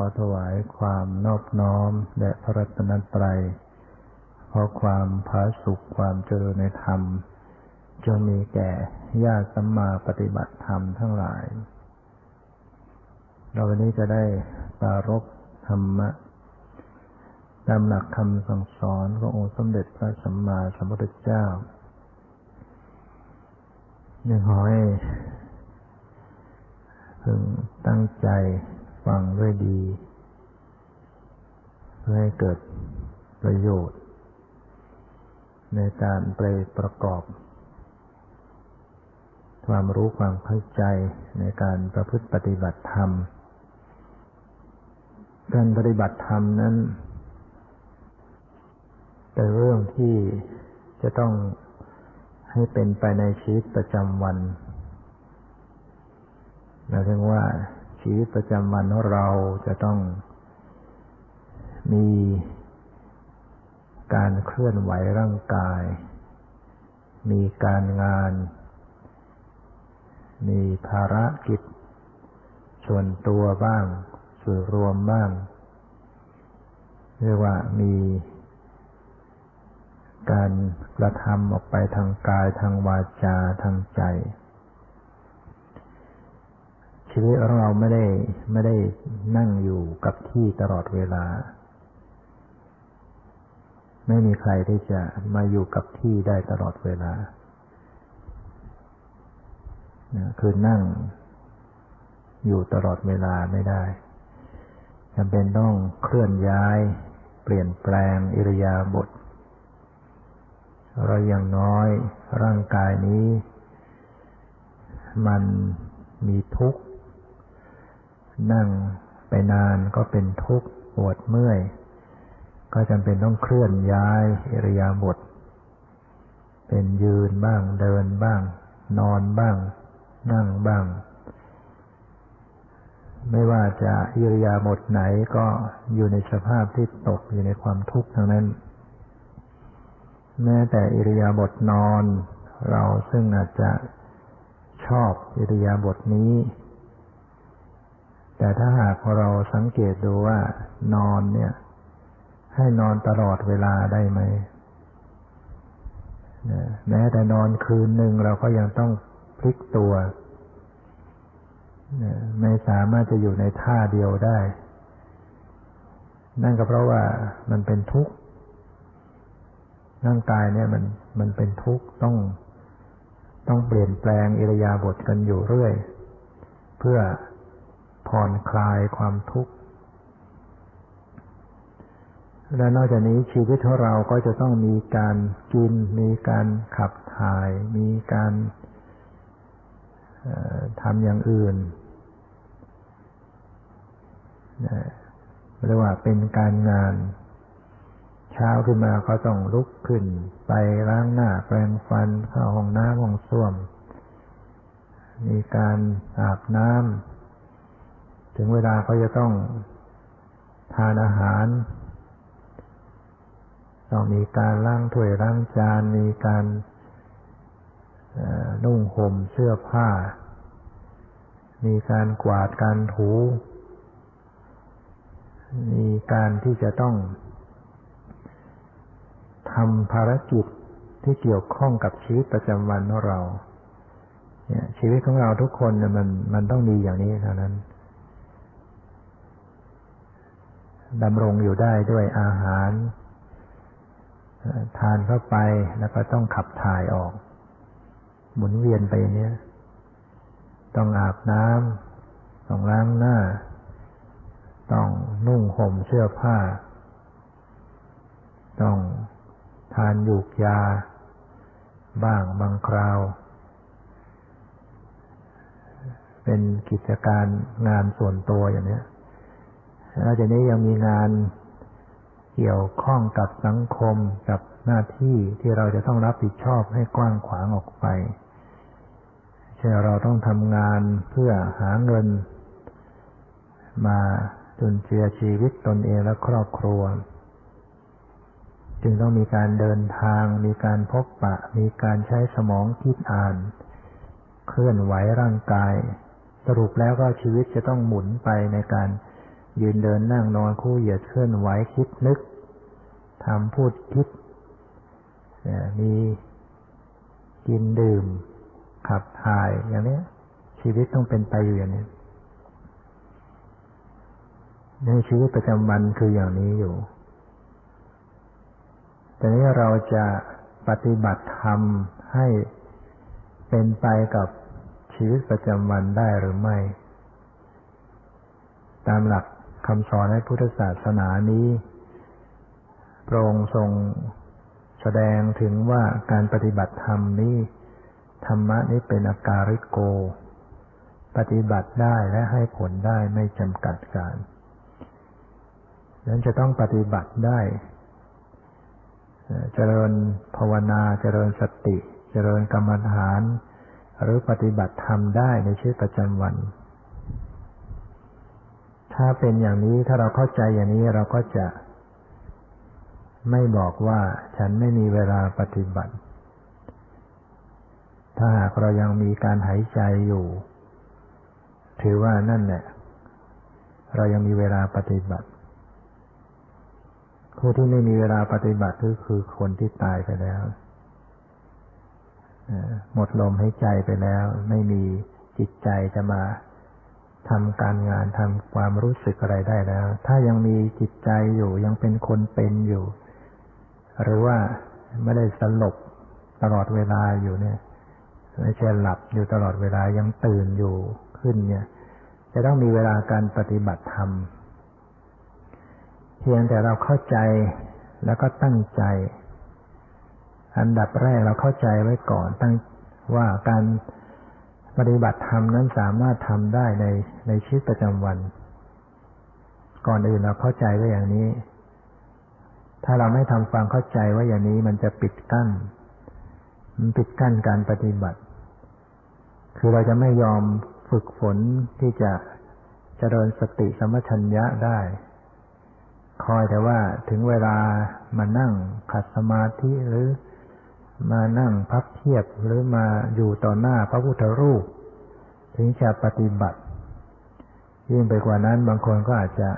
อถวายความนอบน้อมแด่พระรัตนตรัย ขอความผาสุขความเจริญในธรรมจงมีแก่ญาติสัมมาปฏิบัติธรรมทั้งหลาย เราวันนี้จะได้ปารบธรรมะตามหลักคำสั่งสอนขององค์สมเด็จพระสัมมาสัมพุทธเจ้ายังขอให้พึงตั้งใจ ฟังด้วยดี เพื่อให้เกิดประโยชน์ ในการไปประกอบ ความรู้ความเข้าใจในการประพฤติปฏิบัติธรรม การปฏิบัติธรรมนั้นเป็นเรื่องที่จะต้องให้เป็นไปในชีวิตประจำวันหมายถึงว่า ชีวิตประจำวันของเราจะต้องมีการเคลื่อนไหวร่างกาย มีการงาน มีภารกิจ ส่วนตัวบ้าง ส่วนรวมบ้าง เรียกว่ามีการกระทำออกไปทางกายทางวาจาทางใจ ชีวิตของเราไม่ได้ไม่ได้นั่งอยู่กับที่ตลอดเวลา ไม่มีใครที่จะมาอยู่กับที่ได้ตลอดเวลาคือนั่งอยู่ตลอดเวลาไม่ได้จำเป็นต้องเคลื่อนย้าย เปลี่ยนแปลงอิริยาบถเราอย่างน้อยร่างกายนี้ มันมีทุกข์ นั่งไปนานก็เป็นทุกข์ปวดเมื่อย ก็จำเป็นต้องเคลื่อนย้ายอิริยาบถเป็นยืนบ้างเดินบ้าง นอนบ้าง นั่งบ้าง ไม่ว่าจะอิริยาบถไหนก็อยู่ในสภาพที่ตกอยู่ในความทุกข์ทั้งนั้น แม้แต่อิริยาบถนอน เราซึ่งอาจจะชอบอิริยาบถนี้ แต่ถ้าหากเราสังเกตดูว่านอนเนี่ย ให้นอนตลอดเวลาได้ไหมแม้แต่นอนคืนหนึ่งเราก็ยังต้องพลิกตัวไม่สามารถจะอยู่ในท่าเดียวได้ นั่นก็เพราะว่ามันเป็นทุกข์ร่างกายเนี่ยมันมันเป็นทุกข์ต้องต้องเปลี่ยนแปลงอิรยาบถกันอยู่เรื่อย เพื่อ ผ่อนคลายความทุกข์ และนอกจากนี้ชีวิตของเราก็จะต้องมีการกิน มีการขับถ่าย มีการทำอย่างอื่นเรียกว่าเป็นการงาน เช้าขึ้นมาก็ต้องลุกขึ้น ไปล้างหน้าแปรงฟันเข้าห้องน้ำห้องส้วม มีการอาบน้ำ ถึงเวลาก็จะต้องทานอาหาร ต้องมีการล้างถ้วยล้างจาน มีการนุ่งห่มเสื้อผ้า มีการกวาดการถู มีการที่จะต้องทำภารกิจที่เกี่ยวข้องกับชีวิตประจำวันของเรา เนี่ย ชีวิตของเราทุกคนเนี่ยมันมันต้องมีอย่างนี้เท่านั้น ดำรงอยู่ได้ด้วยอาหาร ทานเข้าไปแล้วก็ต้องขับถ่ายออก หมุนเวียนไปเนี้ยต้องอาบน้ำต้องล้างหน้า ต้องนุ่งห่มเสื้อผ้า ต้องทานยูกยา บ้างบางคราว เป็นกิจการงานส่วนตัวอย่างนี้ แล้วจากนี้ยังมีงานเกี่ยวข้องกับสังคมกับหน้าที่ที่เราจะต้องรับผิดชอบให้กว้างขวางออกไปเช่นเราต้องทำงานเพื่อหาเงิน มาจนเจือชีวิตตนเองและครอบครัว จึงต้องมีการเดินทาง มีการพบปะ มีการใช้สมองคิดอ่าน เคลื่อนไหวร่างกาย สรุปแล้วก็ชีวิตจะต้องหมุนไปในการ ยืนเดินนั่งนอนคู่เหยียดเคลื่อนไหวคิดนึกทำพูดคิดมีกินดื่ม ขับถ่ายอย่างนี้ชีวิตต้องเป็นไปอยู่อย่างนี้ในชีวิตประจำวันคืออย่างนี้อยู่ แต่นี้เราจะปฏิบัติธรรมให้เป็นไปกับชีวิตประจำวันได้หรือไม่ ตามหลัก คำสอนในพุทธศาสนานี้พระองค์ทรงแสดงถึงว่าการปฏิบัติธรรมนี้ ธรรมะนี้เป็นอาการิโก ปฏิบัติได้และให้ผลได้ไม่จำกัดการนั้นจะต้องปฏิบัติได้เจริญภาวนาเจริญสติ เจริญกรรมฐาน หรือปฏิบัติธรรมได้ในชีวิตประจำวัน ถ้าเป็นอย่างนี้ถ้าเราเข้าใจอย่างนี้เราก็จะ ไม่บอกว่าฉันไม่มีเวลาปฏิบัติ ถ้าหากเรายังมีการหายใจอยู่ ถือว่านั่นแหละเรายังมีเวลาปฏิบัติ ผู้ที่ไม่มีเวลาปฏิบัติก็คือคนที่ตายไปแล้วหมดลมหายใจไปแล้ว ไม่มีจิตใจจะมา ทำการงานทำความรู้สึกอะไรได้แล้ว ถ้ายังมีจิตใจอยู่ยังเป็นคนเป็นอยู่ หรือว่าไม่ได้สลบตลอดเวลาอยู่เนี่ยไม่ใช่หลับอยู่ตลอดเวลายังตื่นอยู่ขึ้นเนี่ย จะต้องมีเวลาการปฏิบัติธรรมเพียงแต่เราเข้าใจแล้วก็ตั้งใจ อันดับแรกเราเข้าใจไว้ก่อนตั้งว่าการ ปฏิบัติธรรมนั้นสามารถทำได้ในในชีวิตประจำวัน ก่อนอื่นเราเข้าใจไว้อย่างนี้ ถ้าเราไม่ทำความเข้าใจว่าอย่างนี้มันจะปิดกั้น มันปิดกั้นการปฏิบัติ คือเราจะไม่ยอมฝึกฝนที่จะเจริญสติสมัชัญญะได้ คอยแต่ว่าถึงเวลามานั่งขัดสมาธิหรือ มานั่งพับเทียบหรือมาอยู่ต่อหน้าพระพุทธรูป ถึงจะปฏิบัติ ยิ่งไปกว่านั้นบางคนก็อาจจะ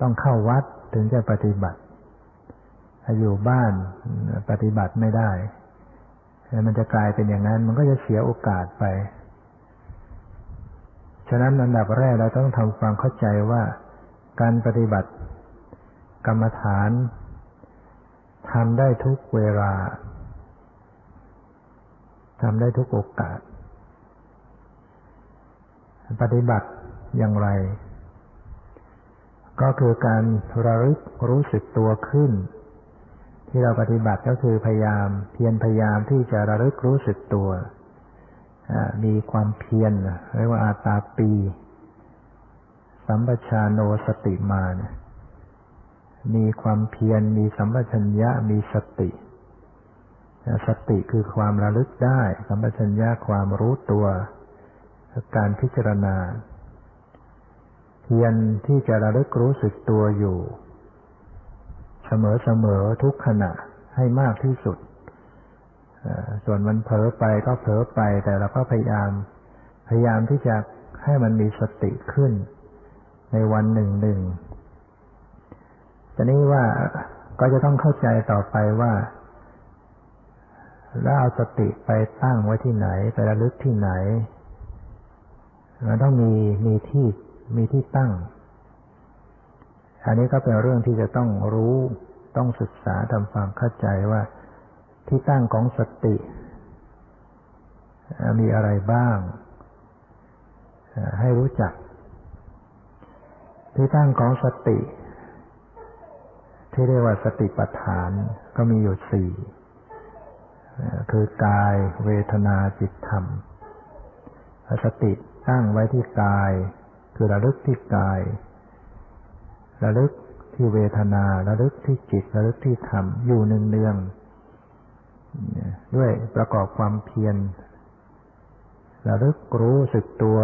ต้องเข้าวัดถึงจะปฏิบัติถ้าอยู่บ้านปฏิบัติไม่ได้ มันจะกลายเป็นอย่างนั้น มันก็จะเสียโอกาสไป ฉะนั้นอันดับแรกเราต้องทำความเข้าใจว่าการปฏิบัติกรรมฐานทำได้ทุกเวลา ทำได้ทุกโอกาส ปฏิบัติอย่างไร ก็คือการระลึกรู้สึกตัวขึ้น ที่เราปฏิบัติก็คือพยายามเพียรพยายามที่จะระลึกรู้สึกตัวมีความเพียรเรียกว่าอาตาปี สัมปชาโนสติมานะมีความเพียรมีสัมปชัญญะมีสติ สติคือความระลึกได้สัมปชัญญะความรู้ตัวการพิจารณา เพียรที่จะระลึกรู้สึกตัวอยู่ เสมอๆทุกขณะให้มากที่สุด ส่วนมันเผลอไปก็เผลอไปแต่เราก็พยายาม พยายามที่จะให้มันมีสติขึ้น ในวันหนึ่งหนึ่งทีนี้ว่าก็จะต้องเข้าใจต่อไปว่า แล้วเอาสติไปตั้งไว้ที่ไหน ไประลึกที่ไหนมันต้องมีมีที่มีที่ตั้ง อันนี้ก็เป็นเรื่องที่จะต้องรู้ต้องศึกษาทำความเข้าใจว่าที่ตั้งของสติ มีอะไรบ้าง ให้รู้จัก ที่ตั้งของสติ ที่เรียกว่าสติปัฏฐานก็มีอยู่สี่ คือกายเวทนาจิตธรรมสติตั้งไว้ที่กาย คือระลึกที่กาย ระลึกที่เวทนา ระลึกที่จิต ระลึกที่ธรรม อยู่หนึ่งเนืองด้วยประกอบความเพียร ระลึกรู้สึกตัว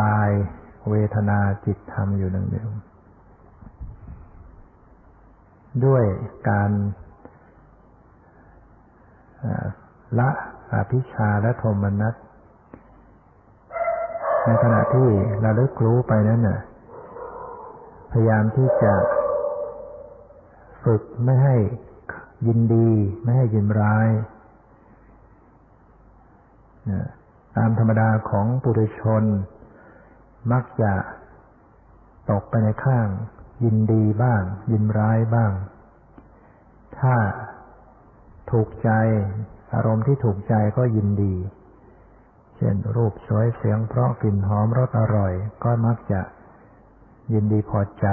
กายเวทนาจิตธรรมอยู่หนึ่งเนืองด้วยการ ละอภิชาและโทมนัสในขณะที่เราลึกรู้ไปนั้นน่ะ พยายามที่จะฝึกไม่ให้ยินดี ไม่ให้ยินร้ายตามธรรมดาของปุถุชน มักจะตกไปในข้าง ยินดีบ้าง ยินร้ายบ้าง ถ้า ถูกใจ อารมณ์ที่ถูกใจก็ยินดี เช่นรูปสวยเสียงเพราะกลิ่นหอมรสอร่อย ก็มักจะยินดีพอใจ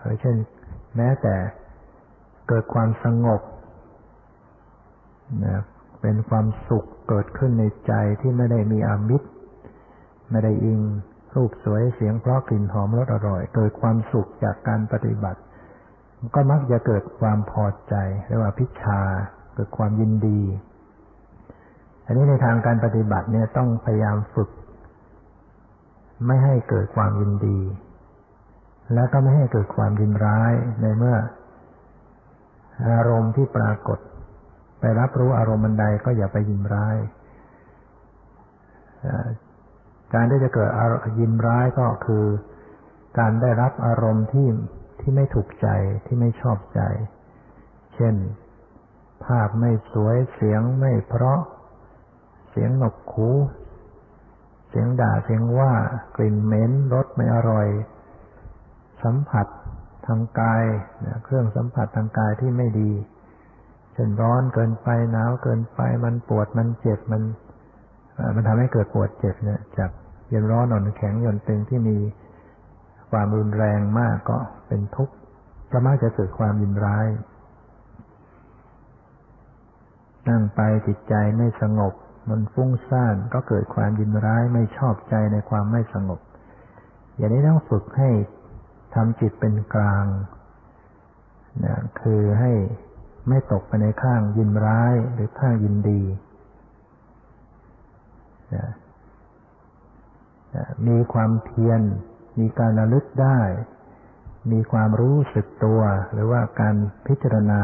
หรือเช่น แม้แต่เกิดความสงบนะเป็นความสุขเกิดขึ้นในใจที่ไม่ได้มีอามิตรไม่ได้อิงรูปสวยเสียงเพราะกลิ่นหอมรสอร่อย เกิดความสุขจากการปฏิบัติ ก็มักจะเกิดความพอใจเรียกว่าพิชา กิดความยินดี อันนี้ในทางการปฏิบัติเนี่ยต้องพยายามฝึก ไม่ให้เกิดความยินดี แล้วก็ไม่ให้เกิดความยินร้ายในเมื่อ อารมณ์ที่ปรากฏ ไปรับรู้อารมณ์บันใดก็อย่าไปยินร้าย การที่จะเกิดยินร้ายก็คือ การได้รับอารมณ์ที่ที่ไม่ถูกใจที่ไม่ชอบใจ เช่น ภาพไม่สวยเสียงไม่เพราะ เสียงหนกคูเสียงด่าเสียงว่ากลิ่นเหม็นรสไม่อร่อย สัมผัสทางกายเครื่องสัมผัสทางกายที่ไม่ดีช่นร้อนเกินไปหนาวเกินไปมันปวดมันเจ็บมันมันทำให้เกิดปวดเจ็บเนี่ยจากเย็นร้อนหนอนแข็งหย่อนตึงที่มีความรุนแรงมากก็เป็นทุกข์ก็มักจะเกิดความยินร้าย นั่งไปจิตใจไม่สงบ มันฟุ้งซ่านก็เกิดความยินร้ายไม่ชอบใจในความไม่สงบ อย่างนี้ต้องฝึกให้ทำจิตเป็นกลางนะคือให้ไม่ตกไปในข้างยินร้ายหรือข้างยินดีมีความเพียร มีการระลึกได้ มีความรู้สึกตัว หรือว่าการพิจารณา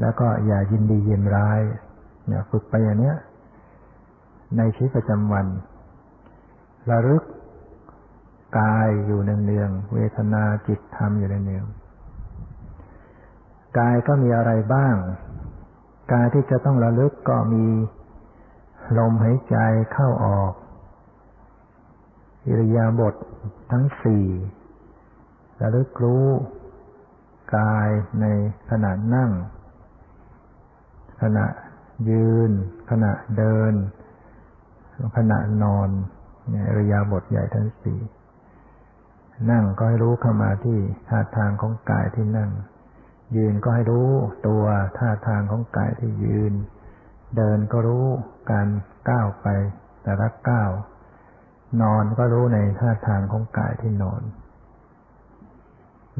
แล้วก็อย่ายินดียินร้ายเนี่ยฝึกไปอย่างเนี้ย ในชีวิตประจำวันระลึกกายอยู่เนืองๆเวทนาจิตธรรมอยู่เนืองๆกายก็มีอะไรบ้าง กายที่จะต้องระลึกก็มีลมหายใจเข้าออกอิริยาบถททั้งสี่ระลึกรู้ กายในขณะนั่ง ขณะยืน ขณะเดิน ขณะนอนเนี่ยอิริยาบถใหญ่ทั้งสี่นั่งก็ให้รู้เข้ามาที่ท่าทางของกายที่นั่ง ยืนก็ให้รู้ตัวท่าทางของกายที่ยืน เดินก็รู้การก้าวไปแต่ละก้าวนอนก็รู้ในท่าทางของกายที่นอน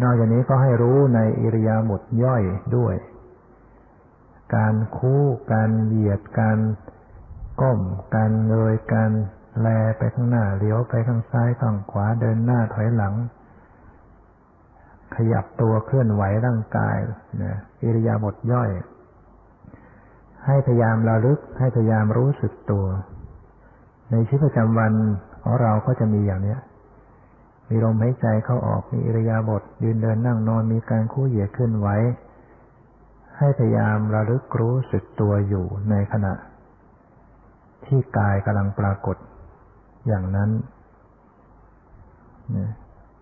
นอกจากนี้ก็ให้รู้ในอิริยาบถย่อยด้วย การคู่ การเหยียด การก้ม การเงย การแลไปข้างหน้าเลี้ยวไปข้างซ้ายข้างขวาเดินหน้าถอยหลัง ขยับตัวเคลื่อนไหวร่างกายนะอิริยาบถย่อย ให้พยายามระลึก ให้พยายามรู้สึกตัว ในชีวิตประจำวันของเราก็จะมีอย่างเนี้ย มีลมหายใจเข้าออกมีอิริยาบถยืนเดินนั่งนอนมีการคู่เหยียดเคลื่อนไหว ให้พยายามระลึกรู้สึกตัวอยู่ในขณะ ที่กายกำลังปรากฏ อย่างนั้น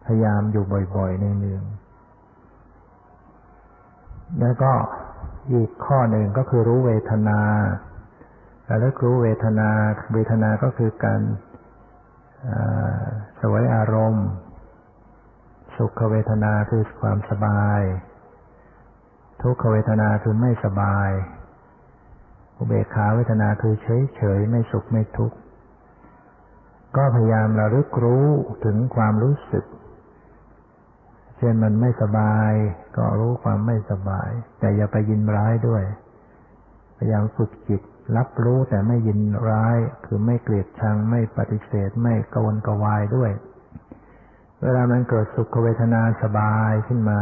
พยายามอยู่บ่อยๆเนืองๆแล้วก็อีกข้อหนึ่งก็คือรู้เวทนาแล้วรู้เวทนา เวทนาก็คือการสวยอารมณ์ สุขเวทนาคือความสบาย ทุกขเวทนาคือไม่สบาย อุเบกขาเวทนาคือเฉยเฉยไม่สุขไม่ทุกข์ ก็พยายามระลึกรู้ถึงความรู้สึก เช่นมันไม่สบาย ก็รู้ความไม่สบาย แต่อย่าไปยินร้ายด้วย พยายามฝึกจิตรับรู้แต่ไม่ยินร้าย คือไม่เกลียดชังไม่ปฏิเสธ ไม่กวนกวายด้วย เวลามันเกิดสุขเวทนาสบายขึ้นมา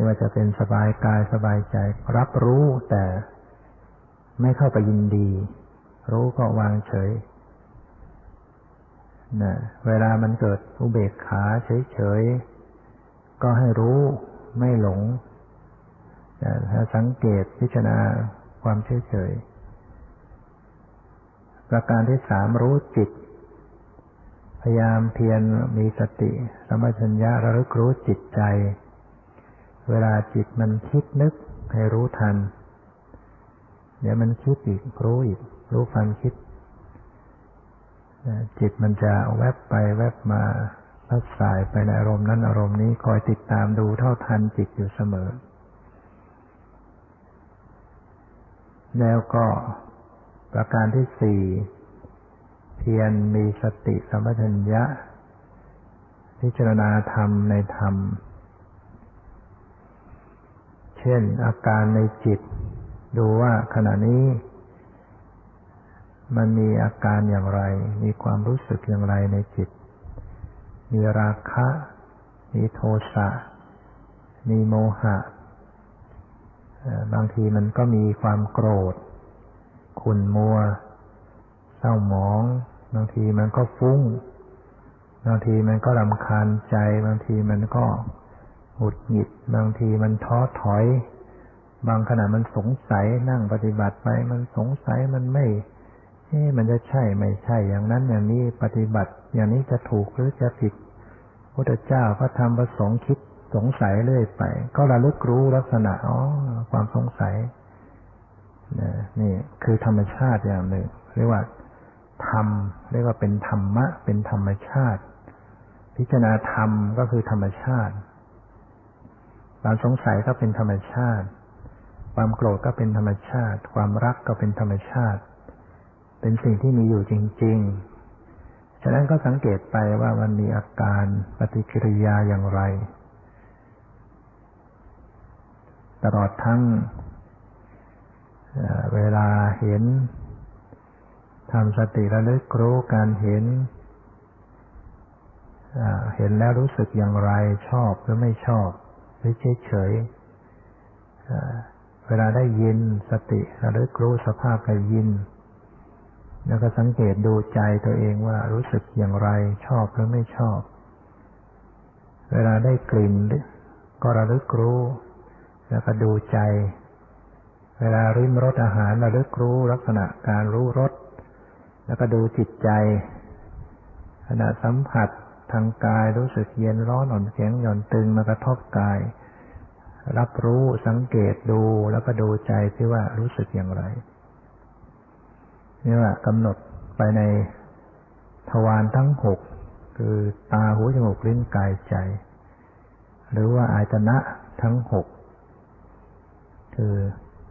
ไม่ว่าจะเป็นสบายกายสบายใจ รับรู้แต่ไม่เข้าไปยินดี รู้ก็วางเฉยนะเวลามันเกิดอุเบกขาเฉยๆ ก็ให้รู้ไม่หลงถ้าสังเกตพิจารณาความเฉยๆ ประการที่สามรู้จิต พยายามเพียรมีสติสมัชัญญะระลึกรู้จิตใจ เวลาจิตมันคิดนึกให้รู้ทัน เดี๋ยวมันคิดอีกรู้อีก รู้ความคิด จิตมันจะแวบไปแวบมาพัดสายไปในอารมณ์นั้นอารมณ์นี้คอยติดตามดูเท่าทันจิตอยู่เสมอ แล้วก็ประการที่สี่เพียรมีสติสัมปชัญญะ พิจารณาธรรมในธรรม เช่นอาการในจิต ดูว่าขณะนี้ มันมีอาการอย่างไร มีความรู้สึกอย่างไรในจิต มีราคะ มีโทสะ มีโมหะ บางทีมันก็มีความโกรธ ขุ่นมัว เศร้าหมอง บางทีมันก็ฟุ้ง บางทีมันก็รำคาญใจ บางทีมันก็ หงุดหงิด บางทีมันท้อถอย บางขณะมันสงสัยนั่งปฏิบัติไป มันสงสัยมันไม่เอ๊มันจะใช่ไม่ใช่ อย่างนั้นอย่างนี้ปฏิบัติ อย่างนี้จะถูกหรือจะผิดพระเจ้าพระธรรมพระสงฆ์คิดสงสัยเรื่อยไป ก็ระลึกรู้ลักษณะอ๋อความสงสัยนี่คือธรรมชาติอย่างหนึ่ง เรียกว่าธรรม เรียกว่าเป็นธรรมะ เป็นธรรมชาติ พิจารณาธรรมก็คือธรรมชาติ ความสงสัยก็เป็นธรรมชาติ ความโกรธก็เป็นธรรมชาติ ความรักก็เป็นธรรมชาติ เป็นสิ่งที่มีอยู่จริง ๆ ฉะนั้นก็สังเกตไปว่ามันมีอาการปฏิกิริยาอย่างไร ตลอดทั้งเวลาเห็นทำสติระลึกรู้การเห็น เห็นแล้วรู้สึกอย่างไรชอบหรือไม่ชอบ หรือเฉยๆเวลาได้ยินสติระลึกรู้สภาพการยิน แล้วก็สังเกตดูใจตัวเองว่ารู้สึกอย่างไรชอบหรือไม่ชอบ เวลาได้กลิ่นก็ระลึกรู้ แล้วก็ดูใจ เวลาริมรสอาหารระลึกรู้ลักษณะการรู้รสแล้วก็ดูจิตใจขณะสัมผัส ทางกายรู้สึกเย็นร้อนอ่อนแข็งหย่อนตึงมากระทบกาย รับรู้สังเกตดูแล้วก็ดูใจที่ว่ารู้สึกอย่างไรนี่ว่ากำหนดไปในทวารทั้งหกคือตาหูจมูกลิ้นกายใจ หรือว่าอายตนะทั้งหกคือ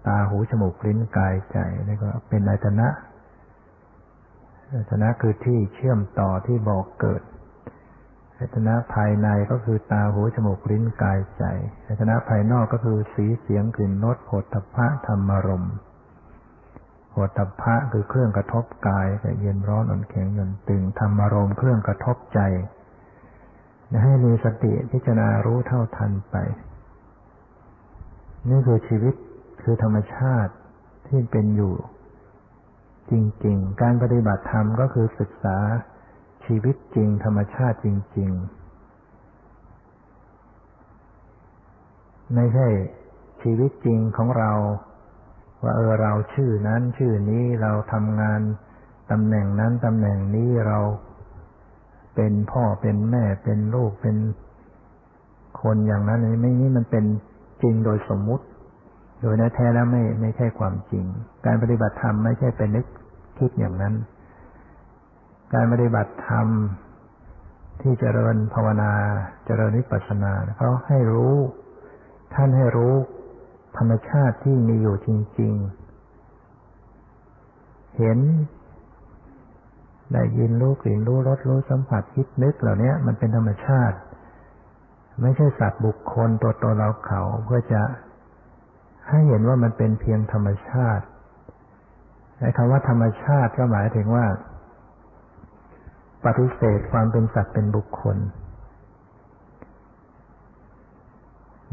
ตาหูจมูกลิ้นกายใจนี่ก็เป็นอายตนะอายตนะคือที่เชื่อมต่อที่บอกเกิด อายตนะภายในก็คือตาหูจมูกลิ้นกายใจอายตนะภายนอกก็คือสีเสียงกลิ่นรสผลตภะธรรมรมณ์โหตพะคือเครื่องกระทบกายแต่เย็นร้อนอ่อนแข็งหย่อนตึงธรรมรมเครื่องกระทบใจให้มีสติพิจารณารู้เท่าทันไป นี่คือชีวิตคือธรรมชาติที่เป็นอยู่ จริง ๆ การปฏิบัติธรรมก็คือศึกษา ชีวิตจริง ธรรมชาติจริง ๆ ไม่ใช่ชีวิตจริงของเรา ว่าเออเราชื่อนั้นชื่อนี้เราทำงานตำแหน่งนั้นตำแหน่งนี้เราเป็นพ่อเป็นแม่เป็นลูกเป็นคนอย่างนั้นไม่นี้มันเป็นจริงโดยสมมุติ โดยแท้แล้วไม่ไม่ใช่ความจริง การปฏิบัติธรรมไม่ใช่เป็นนึกคิดอย่างนั้น การปฏิบัติธรรมที่เจริญภาวนา เจริญวิปัสสนาเขาให้รู้ ท่านให้รู้ธรรมชาติที่มีอยู่จริง ๆ เห็น ได้ยินรู้กลิ่นรู้รสรู้สัมผัสคิดนึกเหล่านี้มันเป็นธรรมชาติ ไม่ใช่สัตว์บุคคลตัวตนเราเขาเพื่อจะให้เห็นว่ามันเป็นเพียงธรรมชาติไอ้คำว่าธรรมชาติก็หมายถึงว่า ปฏิเสธความเป็นสัตว์เป็นบุคคล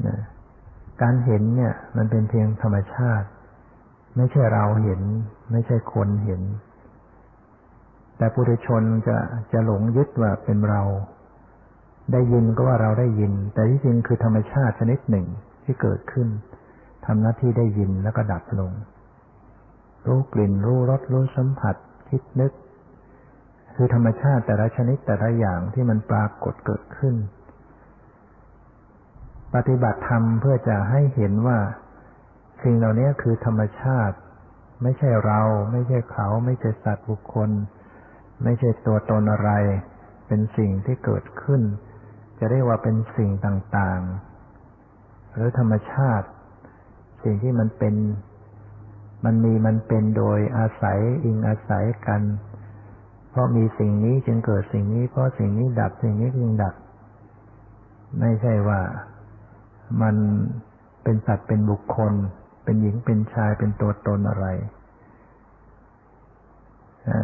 นะการเห็นเนี่ย มันเป็นเพียงธรรมชาติ ไม่ใช่เราเห็น ไม่ใช่คนเห็น แต่ปุถุชนจะจะหลงยึดว่าเป็นเรา ได้ยินก็ว่าเราได้ยิน แต่ที่จริงคือธรรมชาติชนิดหนึ่งที่เกิดขึ้นทำหน้าที่ได้ยินแล้วก็ดับลง รู้กลิ่นรู้รสรู้สัมผัส คิดนึก คือธรรมชาติแต่ละชนิดแต่ละอย่างที่มันปรากฏเกิดขึ้น ปฏิบัติธรรมเพื่อจะให้เห็นว่า สิ่งเหล่านี้คือธรรมชาติ ไม่ใช่เรา ไม่ใช่เขา ไม่ใช่สัตว์บุคคล ไม่ใช่ตัวตนอะไร เป็นสิ่งที่เกิดขึ้น จะเรียกว่าเป็นสิ่งต่างๆ หรือธรรมชาติ สิ่งที่มันเป็น มันมีมันเป็นโดยอาศัยอิงอาศัยกันเราะมีสิ่งนี้จึงเกิดสิ่งนี้ เพราะสิ่งนี้ดับสิ่งนี้จึงดับ ไม่ใช่ว่ามันเป็นสัตว์เป็นบุคคล เป็นหญิงเป็นชายเป็นตัวตนอะไร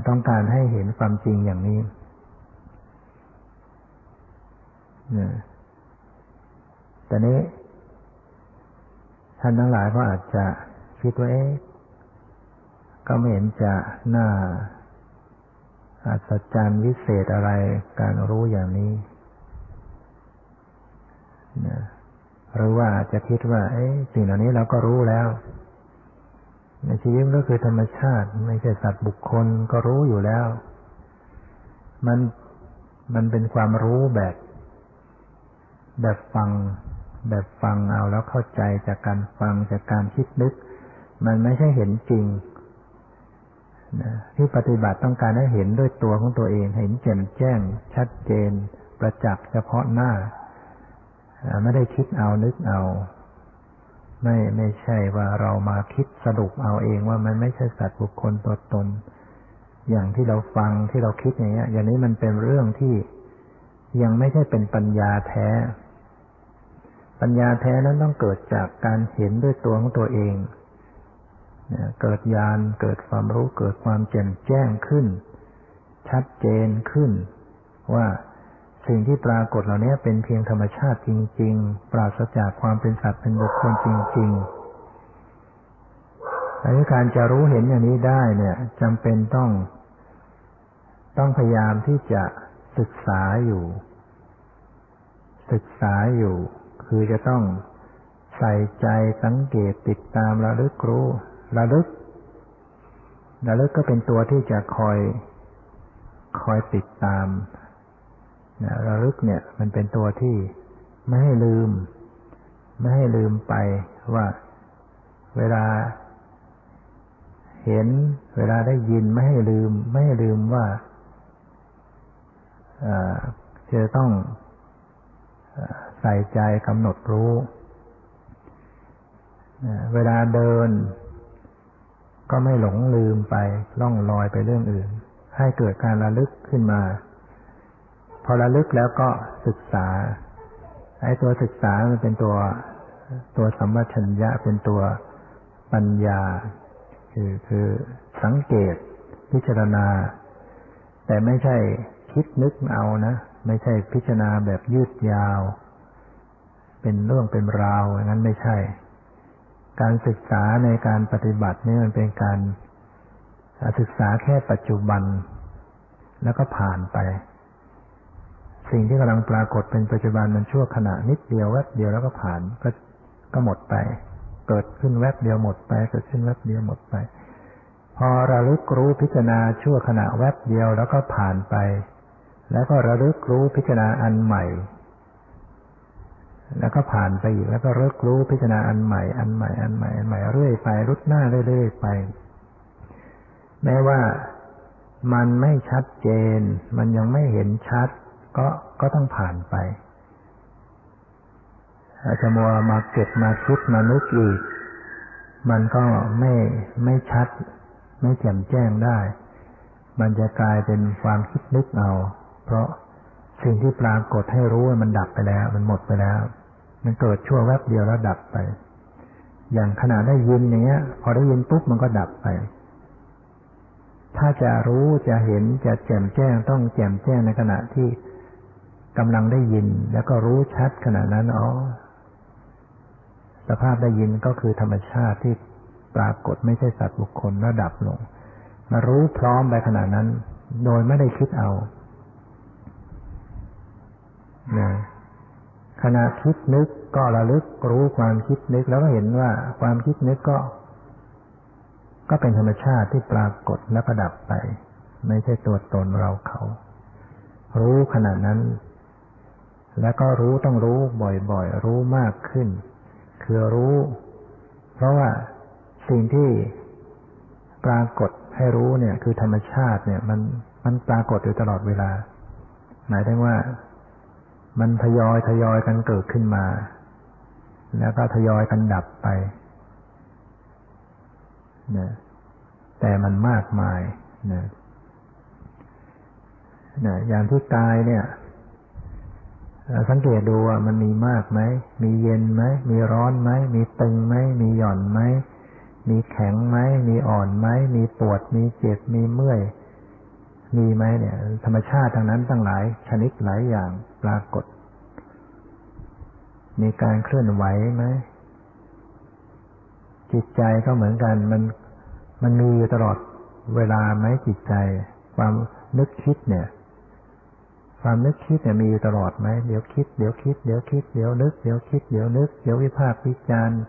ต้องการให้เห็นความจริงอย่างนี้แต่นี้ท่านทั้งหลายก็อาจจะคิดว่าเอ๊ะก็ไม่เห็นจะน่า อัศจรรย์วิเศษอะไรการรู้อย่างนี้นะหรือว่าอาจจะคิดว่า เอ้สิ่งเหล่านี้เราก็รู้แล้ว ในชีวิตก็คือธรรมชาติ ไม่ใช่สัตว์บุคคลก็รู้อยู่แล้ว มันมันเป็นความรู้แบบ แบบฟัง แบบฟังเอาแล้วเข้าใจจากการฟังจากการคิดนึก มันไม่ใช่เห็นจริง ที่ปฏิบัติต้องการให้เห็นด้วยตัวของตัวเอง เห็นแจ่มแจ้ง ชัดเจน ประจักษ์เฉพาะหน้า ไม่ได้คิดเอานึกเอา ไม่ไม่ใช่ว่าเรามาคิดสรุปเอาเองว่ามันไม่ใช่สัตว์บุคคลตัวตน อย่างที่เราฟังที่เราคิดอย่างเงี้ย อย่างนี้มันเป็นเรื่องที่ยังไม่ใช่เป็นปัญญาแท้ ปัญญาแท้นั้นต้องเกิดจากการเห็นด้วยตัวของตัวเอง เกิดญาณเกิดความรู้เกิดความแจ่มแจ้งขึ้น ชัดเจนขึ้น ว่าสิ่งที่ปรากฏเหล่านี้เป็นเพียงธรรมชาติจริง ๆ ปราศจากความเป็นสัตว์เป็นบุคคลจริงๆแต่การจะรู้เห็นอย่างนี้ได้เนี่ยจำเป็นต้อง ต้องพยายามที่จะศึกษาอยู่ ศึกษาอยู่ คือจะต้องใส่ใจสังเกตติดตามระลึกรู้ ระลึกระลึกก็เป็นตัวที่จะคอยคอยติดตามระลึกเนี่ย มันเป็นตัวที่ไม่ให้ลืม ไม่ให้ลืมไปว่าเวลาเห็นเวลาได้ยินไม่ให้ลืม ไม่ให้ลืมว่าจะต้องใส่ใจกำหนดรู้ เวลาเดิน ก็ไม่หลงลืมไปล่องลอยไปเรื่องอื่น ให้เกิดการระลึกขึ้นมา พอระลึกแล้วก็ศึกษา ไอ้ตัวศึกษามันเป็นตัวตัวสัมปชัญญะเป็นตัวปัญญา คือคือสังเกตพิจารณา แต่ไม่ใช่คิดนึกเอานะ ไม่ใช่พิจารณาแบบยืดยาว เป็นเรื่องเป็นราวอย่างนั้นไม่ใช่ การศึกษาในการปฏิบัตินี่มันเป็นการศึกษาแค่ปัจจุบัน แล้วก็ผ่านไป สิ่งที่กำลังปรากฏเป็นปัจจุบันมันชั่วขณะนิดเดียวแวบเดียวแล้วก็ผ่านก็ก็หมดไป เกิดขึ้นแวบเดียวหมดไปเกิดขึ้นแวบเดียวหมดไป พอระลึกรู้พิจารณาชั่วขณะแวบเดียวแล้วก็ผ่านไป แล้วก็ระลึกรู้พิจารณาอันใหม่ แล้วก็ผ่านไปอีกแล้วก็ระลึกรู้พิจารณาอันใหม่อันใหม่อันใหม่อันใหม่เรื่อยไปรุดหน้าเรื่อยๆไป แม้ว่ามันไม่ชัดเจน มันยังไม่เห็นชัด ก็ก็ต้องผ่านไปอาจจะมัวมาเก็บมาคิดมานึกอีก มันก็ไม่ไม่ชัด ไม่แจ่มแจ้งได้ มันจะกลายเป็นความคิดนึกเอา เพราะสิ่งที่ปรากฏให้รู้ว่ามันดับไปแล้ว มันหมดไปแล้ว มันเกิดชั่วแวบเดียวแล้วดับไป อย่างขณะได้ยินอย่างเงี้ย พอได้ยินปุ๊บมันก็ดับไป ถ้าจะรู้จะเห็นจะแจ่มแจ้งต้องแจ่มแจ้งในขณะที่กำลังได้ยิน แล้วก็รู้ชัดขณะนั้นอ๋อสภาพได้ยินก็คือธรรมชาติที่ปรากฏไม่ใช่สัตว์บุคคลแล้วดับลง มารู้พร้อมไปขณะนั้น โดยไม่ได้คิดเอานะ ขณะคิดนึกก็ระลึกรู้ความคิดนึกแล้วก็เห็นว่าความคิดนึกก็ ก็เป็นธรรมชาติที่ปรากฏและประดับไป ไม่ใช่ตัวตนเราเขา รู้ขณะนั้น แล้วก็รู้ต้องรู้บ่อยๆ รู้มากขึ้น คือรู้ เพราะว่าสิ่งที่ปรากฏให้รู้เนี่ย คือธรรมชาติเนี่ย มันมันปรากฏอยู่ตลอดเวลา หมายถึงว่า มันทยอยทยอยกันเกิดขึ้นมา แล้วก็ทยอยกันดับไปนะแต่มันมากมายนะนะอย่างที่กายเนี่ย สังเกตดูว่ามันมีมากไหม มีเย็นไหม มีร้อนไหม มีตึงไหม มีหย่อนไหม มีแข็งไหม มีอ่อนไหม มีปวด มีเจ็บ มีเมื่อย มีไหมเนี่ย ธรรมชาติทั้งนั้นทั้งหลายชนิดหลายอย่างปรากฏ มีการเคลื่อนไหวไหมจิตใจก็เหมือนกัน มันมันมีอยู่ตลอดเวลาไหมจิตใจ ความนึกคิดเนี่ย ความนึกคิดเนี่ยมีอยู่ตลอดไหมเดี๋ยวคิดเดี๋ยวคิดเดี๋ยวคิดเดี๋ยวนึกเดี๋ยวคิดเดี๋ยวนึกเดี๋ยววิพากษ์วิจารณ์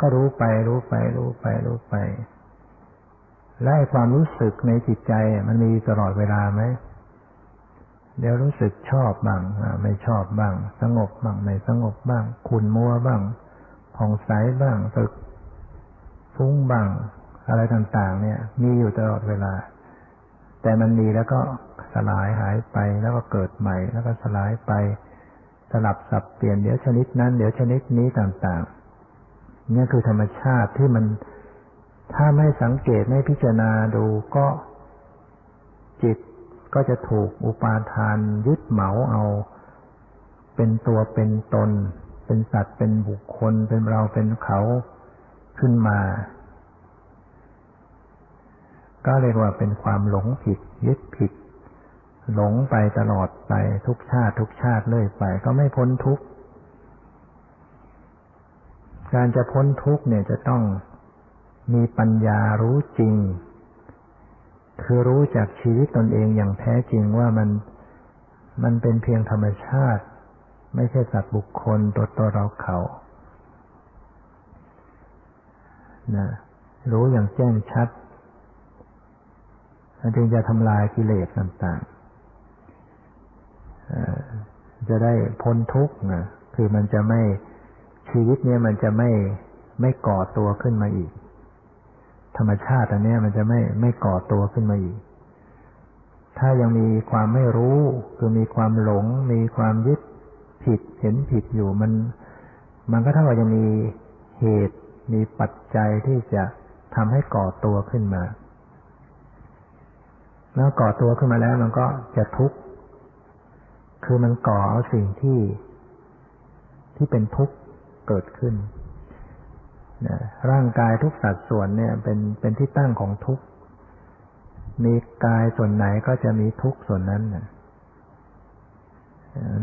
ก็รู้ไปรู้ไปรู้ไปรู้ไป และความรู้สึกในจิตใจมันมีตลอดเวลาไหมเดี๋ยวรู้สึกชอบบ้างไม่ชอบบ้าง สงบบ้างไม่สงบบ้าง ขุนมัวบ้างผ่องใสบ้างตึกฟุ้งบ้าง อะไรต่าง ๆ เนี่ย มีอยู่ตลอดเวลา แต่มันมีแล้วก็สลายหายไปแล้วก็เกิดใหม่ แล้วก็สลายไป สลับสับเปลี่ยนเดี๋ยวชนิดนั้น เดี๋ยวชนิดนี้ต่างๆนี่คือธรรมชาติที่มัน ถ้าไม่สังเกตไม่พิจารณาดูก็จิตก็จะถูกอุปาทานยึดเหมาเอา เป็นตัวเป็นตน เป็นสัตว์เป็นบุคคลเป็นเราเป็นเขาขึ้นมา ก็เรียกว่าเป็นความหลงผิดยึดผิด หลงไปตลอดไปทุกชาติทุกชาติเลื่อยไป ก็ไม่พ้นทุกข์การจะพ้นทุกข์เนี่ยจะต้อง มีปัญญารู้จริง คือรู้จากชีวิตตนเองอย่างแท้จริงว่ามันมันเป็นเพียงธรรมชาติ ไม่ใช่สัตว์บุคคลตัวตัวเราเขานะรู้อย่างแจ้งชัดจึงจะทำลายกิเลสต่างๆ จะได้พ้นทุกข์นะ คือมันจะไม่ชีวิตเนี้ยมันจะไม่ไม่ก่อตัวขึ้นมาอีก ธรรมชาติอันนี้มันจะไม่ไม่ก่อตัวขึ้นมาอีก ถ้ายังมีความไม่รู้คือมีความหลง มีความยึดผิดเห็นผิดอยู่มัน มันก็เท่ากับยังมีเหตุมีปัจจัยที่จะทำให้ก่อตัวขึ้นมา แล้วก่อตัวขึ้นมาแล้วมันก็จะทุกข์ คือมันก่อเอาสิ่งที่ที่เป็นทุกข์เกิดขึ้น ร่างกายทุกสัดส่วนเนี่ยเป็นเป็นที่ตั้งของทุกข์มีกายส่วนไหนก็จะมีทุกข์ส่วนนั้น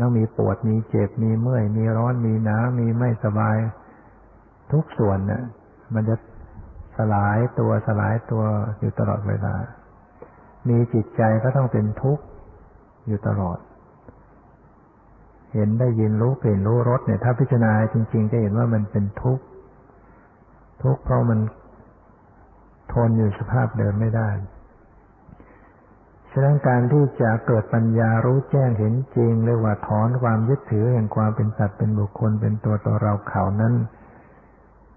ต้องมีปวดมีเจ็บมีเมื่อย มีร้อนมีหนาวมีไม่สบาย ทุกส่วนเนี่ยมันจะสลายตัวสลายตัวอยู่ตลอดเวลา มีจิตใจก็ต้องเป็นทุกข์อยู่ตลอด เห็นได้ยินรู้เห็นรู้รสเนี่ย ถ้าพิจารณาจริง ๆ จะเห็นว่ามันเป็นทุกข์ ทุกข์เพราะมันทนอยู่สภาพเดิมไม่ได้ ฉะนั้นการที่จะเกิดปัญญารู้แจ้งเห็นจริงเรียกว่าถอนความยึดถือแห่งความเป็นสัตว์เป็นบุคคลเป็นตัวตัวเราเขานั้น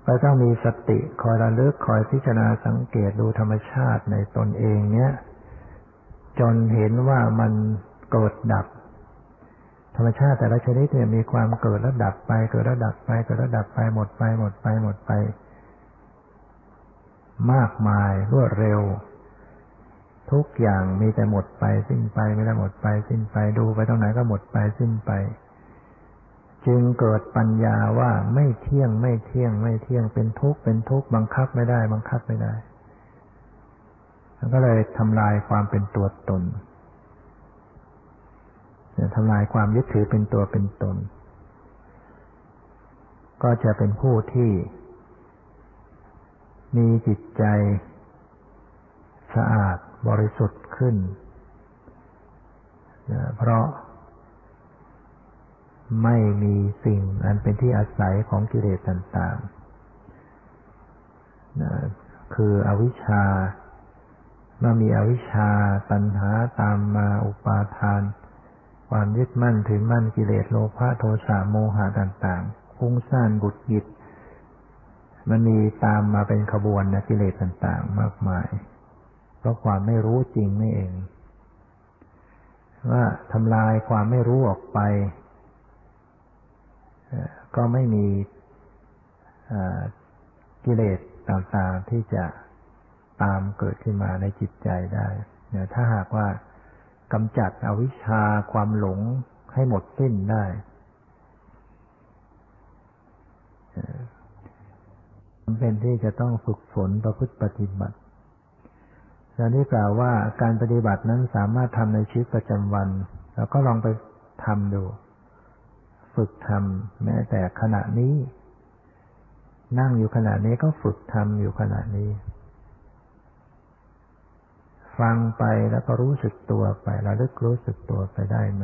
ก็ต้องมีสติคอยระลึกคอยพิจารณาสังเกตดูธรรมชาติในตนเองเนี้ยจนเห็นว่ามันเกิดดับ ธรรมชาติแต่ละชนิดเนี่ยมีความเกิดแล้วดับไป เกิดแล้วดับไป เกิดแล้วดับไปหมดไปหมดไปหมดไปม มากมายรวดเร็ว ทุกอย่างมีแต่หมดไปสิ้นไปไม่ได้หมดไปสิ้นไปดูไปตรงไหนก็หมดไปสิ้นไป จึงเกิดปัญญาว่าไม่เที่ยงไม่เที่ยงไม่เที่ยงเป็นทุกข์เป็นทุกข์บังคับไม่ได้ บังคับไม่ได้ก็เลยทำลายความเป็นตัวตนทำลายความยึดถือเป็นตัวเป็นตน ก็จะเป็นผู้ที่ มีจิตใจ สะอาดบริสุทธิ์ขึ้นเพราะไม่มีสิ่งอันเป็นที่อาศัยของกิเลสต่างๆคืออวิชชา เมื่อมีอวิชชาตัณหาตามมาอุปาทาน ความยึดมั่นถือมั่นกิเลสโลภะโทสะโมหะต่างๆฟุ้งซ่านบุดหยิด มันมีตามมาเป็นขบวนนะกิเลสต่างๆ มากมาย เพราะความไม่รู้จริงนี่เอง ว่าทำลายความไม่รู้ออกไป ก็ไม่มีกิเลสต่างๆที่จะตามเกิดขึ้นมาในจิตใจได้ถ้าหากว่ากำจัดอวิชชาความหลงให้หมดสิ้นได้ เป็นที่จะต้องฝึกฝนประพฤติปฏิบัติแล้วนี้กล่าวว่าการปฏิบัตินั้นสามารถทำในชีวิตประจำวัน แล้วก็ลองไปทำดู ฝึกทำแม้แต่ขณะนี้ นั่งอยู่ขณะนี้ก็ฝึกทำอยู่ขณะนี้ ฟังไปแล้วก็รู้สึกตัวไประลึกรู้สึกตัวไปได้ไหม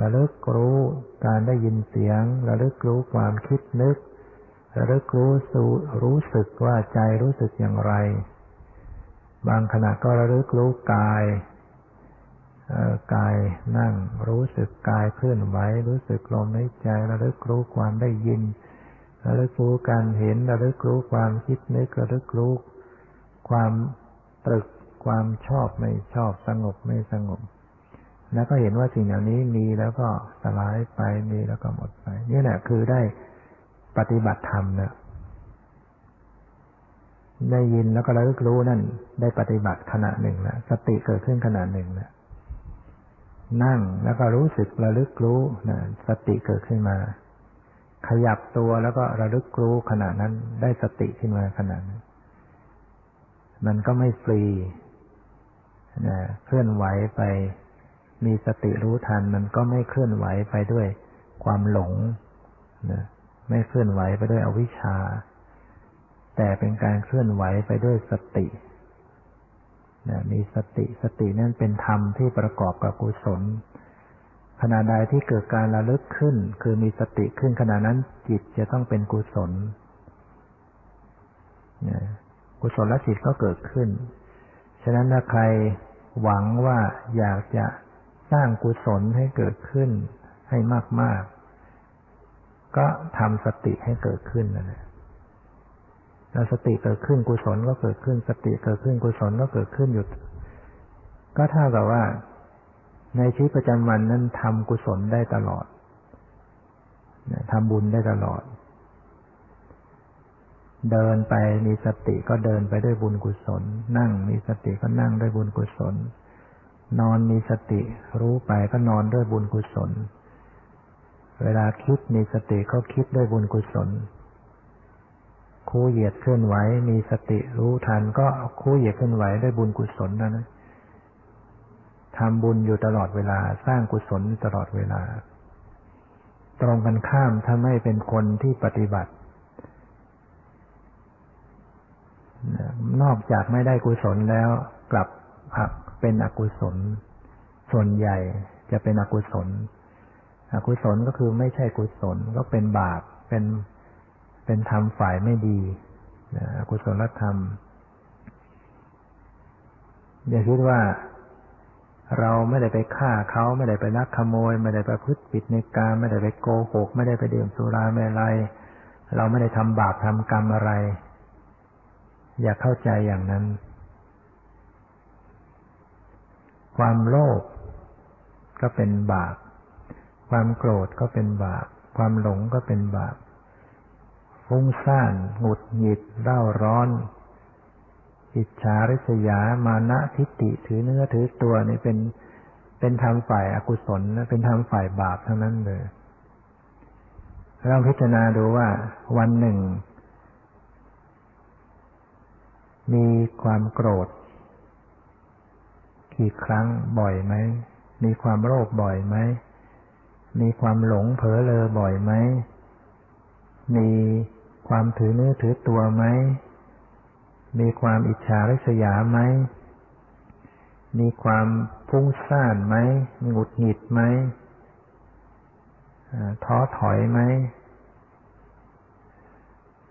ระลึกรู้การได้ยินเสียงระลึกรู้ความคิดนึก ระลึกรู้สูรู้สึกว่าใจรู้สึกอย่างไร บางขณะก็ระลึกรู้กายกายนั่งรู้สึกกายเคลื่อนไหวรู้สึกลมในใจระลึกรู้ความได้ยิน ระลึกรู้การเห็นระลึกรู้ความคิดนึกระลึกรู้ความตรึกความชอบไม่ชอบสงบไม่สงบ แล้วก็เห็นว่าสิ่งเหล่านี้มีแล้วก็สลายไปมีแล้วก็หมดไป นี่แหละคือได้ ปฏิบัติธรรมนะได้ยินแล้วก็ระลึกรู้นั่น ได้ปฏิบัติขณะหนึ่งแล้วสติเกิดขึ้นขณะหนึ่งแล้วนั่งแล้วก็รู้สึกระลึกรู้นะสติเกิดขึ้นมา ขยับตัวแล้วก็ระลึกรู้ขณะนั้น ได้สติขึ้นมาขณะนั้น มันก็ไม่ฟรีนะเคลื่อนไหวไป มีสติรู้ทัน มันก็ไม่เคลื่อนไหวไปด้วยความหลงนะ ไม่เคลื่อนไหวไปด้วยอวิชชา แต่เป็นการเคลื่อนไหวไปด้วยสติมีสติสตินั่นเป็นธรรมที่ประกอบกับกุศลขณะใดที่เกิดการระลึกขึ้น คือมีสติขึ้นขณะนั้นจิตจะต้องเป็นกุศลกุศลและจิตก็เกิดขึ้น ฉะนั้นถ้าใครหวังว่าอยากจะสร้างกุศลให้เกิดขึ้นให้มากๆ ก็ทำสติให้เกิดขึ้นนั่นแหละแล้วสติเกิดขึ้นกุศลก็เกิดขึ้น สติเกิดขึ้นกุศลก็เกิดขึ้นอยู่ก็เท่ากับว่า ในชีวิตประจำวันนั้นทำกุศลได้ตลอดทำบุญได้ตลอด เดินไปมีสติก็เดินไปด้วยบุญกุศล นั่งมีสติก็นั่งด้วยบุญกุศล นอนมีสติ รู้ไปก็นอนด้วยบุญกุศล เวลาคิดมีสติก็คิดด้วยบุญกุศล คู่เหยียดเคลื่อนไหวมีสติรู้ทันก็คู่เหยียดเคลื่อนไหวด้วยบุญกุศลนั่นนะทำบุญอยู่ตลอดเวลาสร้างกุศลตลอดเวลา ตรงกันข้ามถ้าไม่เป็นคนที่ปฏิบัติ นอกจากไม่ได้กุศลแล้วกลับเป็นอกุศล ส่วนใหญ่จะเป็นอกุศล อกุศลก็คือไม่ใช่กุศลก็เป็นบาปเป็นเป็นธรรมฝ่ายไม่ดีอกุศลธรรม อย่าคิดว่า เราไม่ได้ไปฆ่าเขาไม่ได้ไปลักขโมย ไม่ได้ไปพึ่ผิดในการไม่ได้ไปโกหก ไม่ได้ไปดื่มสุราไม่ไรเราไม่ได้ทำบาปทำกรรมอะไร อย่าเข้าใจอย่างนั้น ความโลภก็เป็นบาป ความโกรธก็เป็นบาป ความหลงก็เป็นบาป ฟุ้งซ่าน หงุดหงิดเร่าร้อน อิจฉาริษยา มานะทิฏฐิถือเนื้อถือตัวนี่เป็นเป็นทางฝ่ายอากุศลเป็นทางฝ่ายบาปทั้งนั้นเลยเราพิจารณาดูว่าวันหนึ่ง มีความโกรธ กี่ครั้งบ่อยไหม มีความโลภบ่อยไหม มีความหลงเผลอเลอบ่อยไหม มีความถือเนื้อถือตัวไหม มีความอิจฉาริษยาไหม มีความพุ่งซ่านไหมมีหงุดหงิดไหม ท้อถอยไหม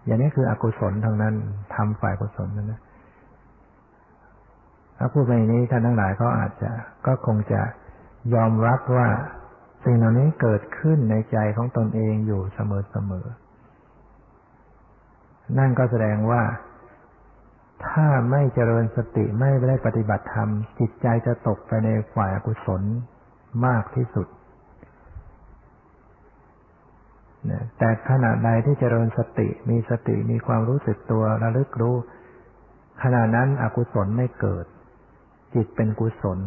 อย่างนี้คืออกุศลทางนั้นทำฝ่ายกุศลนั่นนะถ้าพูดไปนี้ท่านทั้งหลายก็อาจจะก็คงจะยอมรับว่า สิ่งเหล่านี้เกิดขึ้นในใจของตนเองอยู่เสมอๆ นั่นก็แสดงว่า ถ้าไม่เจริญสติไม่ได้ปฏิบัติธรรม จิตใจจะตกไปในฝ่ายอกุศลมากที่สุด แต่ขณะใดที่เจริญสติมีสติมีความรู้สึกตัวระลึกรู้ ขณะนั้นอกุศลไม่เกิด จิตเป็นกุศล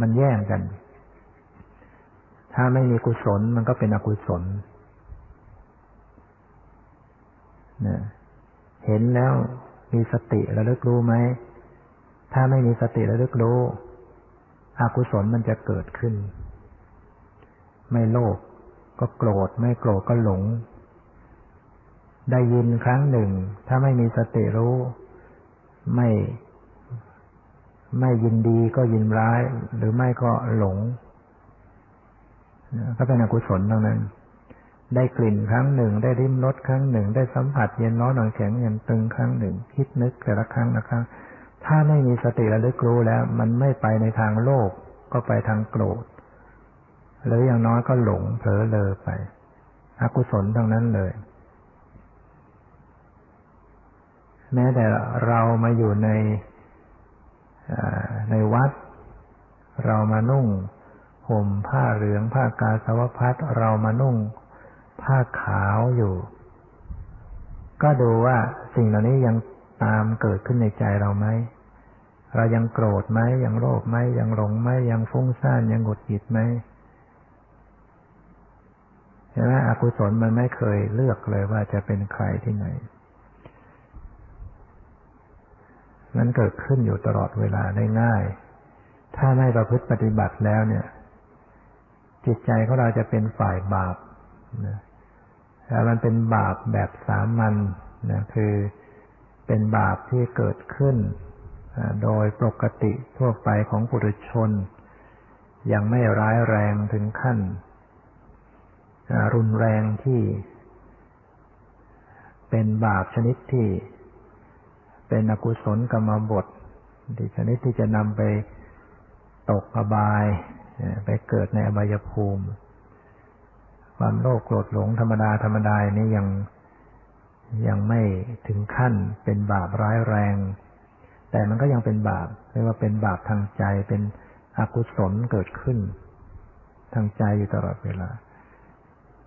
มันแย่งกัน ถ้าไม่มีกุศลมันก็เป็นอกุศลนะเห็นแล้วมีสติระลึกรู้ไหม ถ้าไม่มีสติระลึกรู้ อกุศลมันจะเกิดขึ้น ไม่โลภก็โกรธ ไม่โกรธก็หลง ได้ยินครั้งหนึ่ง ถ้าไม่มีสติรู้ ไม่ ไม่ยินดีก็ยินร้าย หรือไม่ก็หลง ก็เป็นอกุศลตรงนั้น ได้กลิ่นครั้งหนึ่ง ได้ริมรสครั้งหนึ่ง ได้สัมผัสเย็นร้อนหนอนแข็งเย็นตึงครั้งหนึ่ง คิดนึกแต่ละครั้งละครั้ง ถ้าไม่มีสติระลึกรู้แล้ว มันไม่ไปในทางโลภก็ไปทางโกรธ หรืออย่างน้อยก็หลงเผลอเลอไป อกุศลทั้งนั้นเลย แม้แต่เรามาอยู่ในในวัด เรามานุ่ง ห่มผ้าเหลืองผ้ากาสาวพัดเรามานุ่ง ผ้าขาวอยู่ ก็ดูว่าสิ่งเหล่านี้ยังตามเกิดขึ้นในใจเราไหมเรายังโกรธไหมยังโลภไหมยังหลงไหมยังฟุ้งซ่านยังหงุดหงิดไหมใช่ไหมอกุศลมันไม่เคยเลือกเลยว่าจะเป็นใครที่ไหน มันเกิดขึ้นอยู่ตลอดเวลาได้ง่าย ถ้าไม่ประพฤติปฏิบัติแล้วเนี่ย จิตใจของเราจะเป็นฝ่ายบาปนะแต่มันเป็นบาปแบบสามัญนะคือเป็นบาปที่เกิดขึ้น โดยปกติทั่วไปของปุถุชน ยังไม่ร้ายแรงถึงขั้น รุนแรงที่ เป็นบาปชนิดที่ เป็นอกุศลกรรมบทที่ชนิดที่จะนำไปตกอบาย ไปเกิดในอบายภูมิ ความโลภโกรธหลงธรรมดาธรรมดานี้ยังยังไม่ถึงขั้นเป็นบาปร้ายแรง แต่มันก็ยังเป็นบาปเรียกว่าเป็นบาปทางใจเป็นอกุศลเกิดขึ้น ทางใจอยู่ตลอดเวลา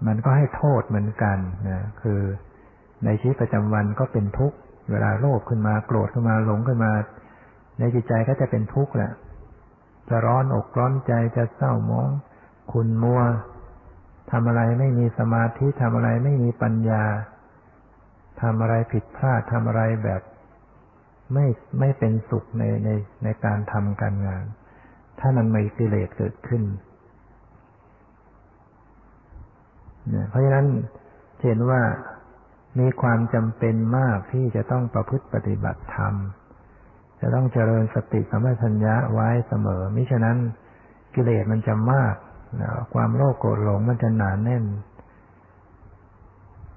มันก็ให้โทษเหมือนกันนะคือในชีวิตประจำวันก็เป็นทุกข์เวลาโลภขึ้นมาโกรธขึ้นมาหลงขึ้นมา ในจิตใจก็จะเป็นทุกข์แหละ จะร้อนอกร้อนใจจะเศร้ามองคุณมัวทำอะไรไม่มีสมาธิทำอะไรไม่มีปัญญาทำอะไรผิดพลาดทำอะไรแบบไม่ไม่เป็นสุขในในในการทำการงาน ถ้ามันมีกิเลสเกิดขึ้นเนี่ยเพราะฉะนั้นเห็นว่ามีความจำเป็นมากที่จะต้องประพฤติปฏิบัติธรรม จะต้องเจริญสติสัมปชัญญะไว้เสมอ มิฉะนั้นกิเลสมันจะมาก ความโลภโกรธหลงมันจะหนาแน่น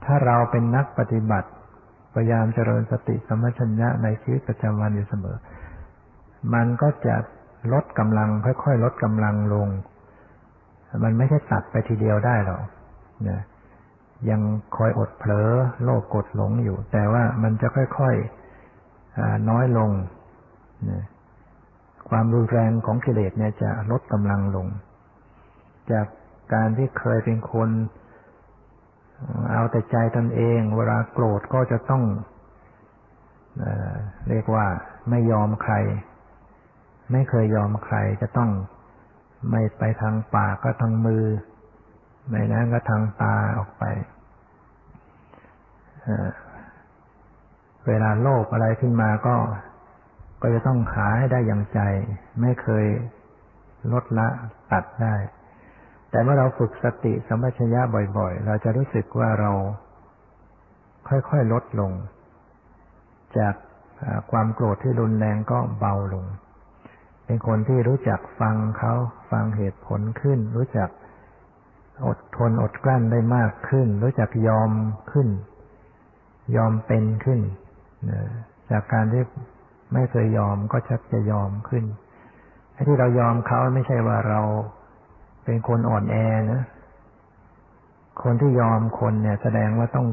ถ้าเราเป็นนักปฏิบัติ พยายามเจริญสติสัมปชัญญะในชีวิตประจำวันอยู่เสมอ มันก็จะลดกำลัง ค่อยๆ ลดกำลังลง มันไม่ใช่ตัดไปทีเดียวได้หรอกนะยังคอยอดเผลอโลภกดหลงอยู่ แต่ว่ามันจะค่อยๆน้อยลง นะความรุนแรงของกิเลสเนี่ยจะลดกำลังลง จากการที่เคยเป็นคนเอาแต่ใจตนเอง เวลาโกรธก็จะต้องเอเรียกว่าไม่ยอมใคร ไม่เคยยอมใครจะต้องไม่ไปทางปากก็ทางมือ ไม่นั้นก็ทางตาออกไป เวลาโลภอะไรขึ้นมาก็ ก็จะต้องหาให้ได้อย่างใจ ไม่เคยลดละตัดได้ แต่เมื่อเราฝึกสติสัมปชัญญะบ่อย ๆ เราจะรู้สึกว่าเราค่อยๆลดลงจจากความโกรธที่รุนแรงก็เบาลง เป็นคนที่รู้จักฟังเขาฟังเหตุผลขึ้น รู้จักอดทนอดกลั้นได้มากขึ้น รู้จักยอมขึ้น ยอมเป็นขึ้น จากการที่ ไม่เคยยอมก็ชักจะยอมขึ้นไอ้ที่เรายอมเขาไม่ใช่ว่าเราเป็นคนอ่อนแอนะ คนที่ยอมคนเนี่ย แสดงว่าต้อง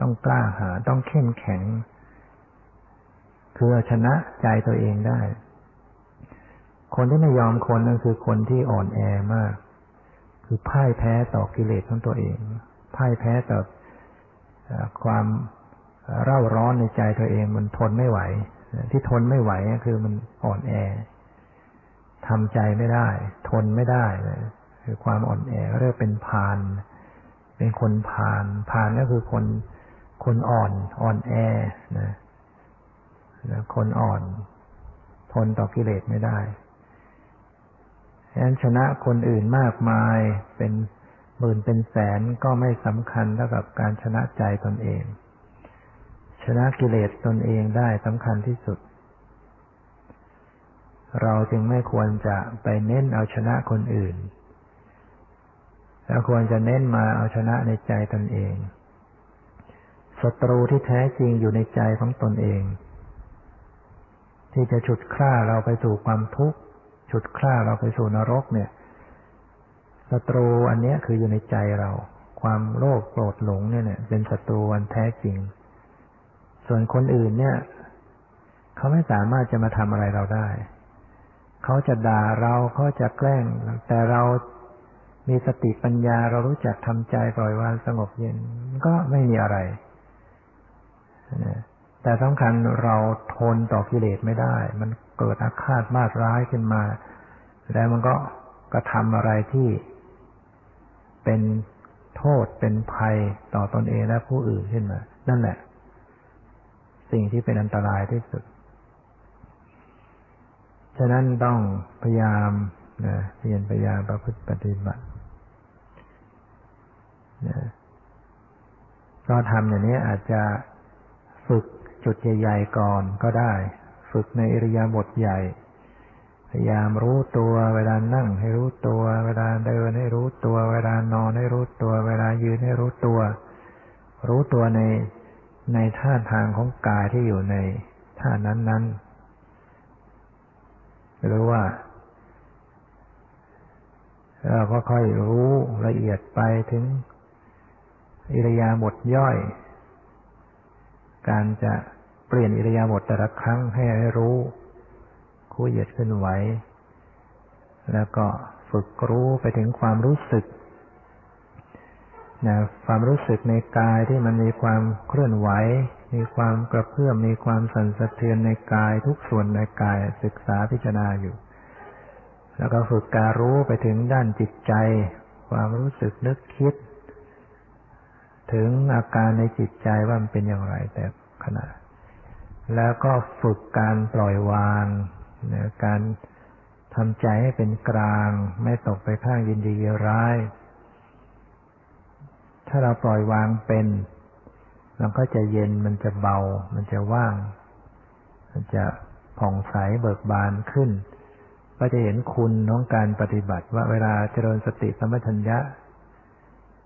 ต้องกล้าหา ต้องเข้มแข็ง คือชนะใจตัวเองได้ คนที่ไม่ยอมคนนั่นคือคนที่อ่อนแอมาก คือพ่ายแพ้ต่อกิเลสของตัวเอง พ่ายแพ้ต่อความเร่าร้อนในใจตัวเองมันทนไม่ไหว ที่ทนไม่ไหวคือมันอ่อนแอทำใจไม่ได้ ทนไม่ได้คือความอ่อนแอเรียกเป็นพาน เป็นคนพานพานก็คือคนคนอ่อนอ่อนแอนะคนอ่อน ทนต่อกิเลสไม่ได้ฉะนั้นชนะคนอื่นมากมายเป็นหมื่นเป็นแสนก็ไม่สำคัญเท่ากับการชนะใจตนเอง ชนะกิเลสตนเองได้สำคัญที่สุด เราจึงไม่ควรจะไปเน้นเอาชนะคนอื่นเราควรจะเน้นมาเอาชนะในใจตนเองศัตรูที่แท้จริงอยู่ในใจของตนเอง ที่จะฉุดคล้าเราไปสู่ความทุกข์ฉุดคล้าเราไปสู่นรกเนี่ยศัตรูอันนี้คืออยู่ในใจเรา ความโลภโกรธหลงเนี่ยเนี่ยเป็นศัตรูอันแท้จริง ส่วนคนอื่นเนี่ย เขาไม่สามารถจะมาทำอะไรเราได้ เขาจะด่าเราเขาจะแกล้ง แต่เรามีสติปัญญาเรารู้จักทำใจปล่อยวางสงบเย็นก็ไม่มีอะไร แต่สำคัญเราทนต่อกิเลสไม่ได้ มันเกิดอาฆาตมาดร้ายขึ้นมา แล้วมันก็กระทำอะไรที่เป็นโทษเป็นภัยต่อตอนเองและผู้อื่นขึ้นมา นั่นแหละ สิ่งที่เป็นอันตรายที่สุด ฉะนั้นต้องพยายามนะเพียรพยายามประพฤติปฏิบัตินะก็ทำอย่างนี้อาจจะฝึกจุดใหญ่ๆก่อนก็ได้ ฝึกในอิริยาบถใหญ่ พยายามรู้ตัวเวลานั่งให้รู้ตัว เวลาเดินให้รู้ตัว เวลานอนให้รู้ตัว เวลายืนให้รู้ตัว รู้ตัวใน ในท่าทางของกายที่อยู่ในท่านั้น ๆ หรือว่าเราก็ค่อยรู้ละเอียดไปถึง อิริยาบถย่อย การจะเปลี่ยนอิริยาบถแต่ละครั้งให้รู้คู่เหยียดขึ้นไหวแล้วก็ฝึกรู้ไปถึงความรู้สึก นะความรู้สึกในกายที่มันมีความเคลื่อนไหว มีความกระเพื่อมมีความสั่นสะเทือนในกายทุกส่วนในกายศึกษาพิจารณาอยู่ แล้วก็ฝึกการรู้ไปถึงด้านจิตใจ ความรู้สึกนึกคิด ถึงอาการในจิตใจว่ามันเป็นอย่างไรแต่ขณะ แล้วก็ฝึกการปล่อยวางการทำใจให้เป็นกลาง ไม่ตกไปข้างยินดีร้าย ถ้าเราปล่อยวางเป็น มันก็จะเย็นมันจะเบา มันจะว่าง มันจะผ่องใสเบิกบานขึ้น ก็จะเห็นคุณของการปฏิบัติว่าเวลาเจริญสติสมัชัญญะ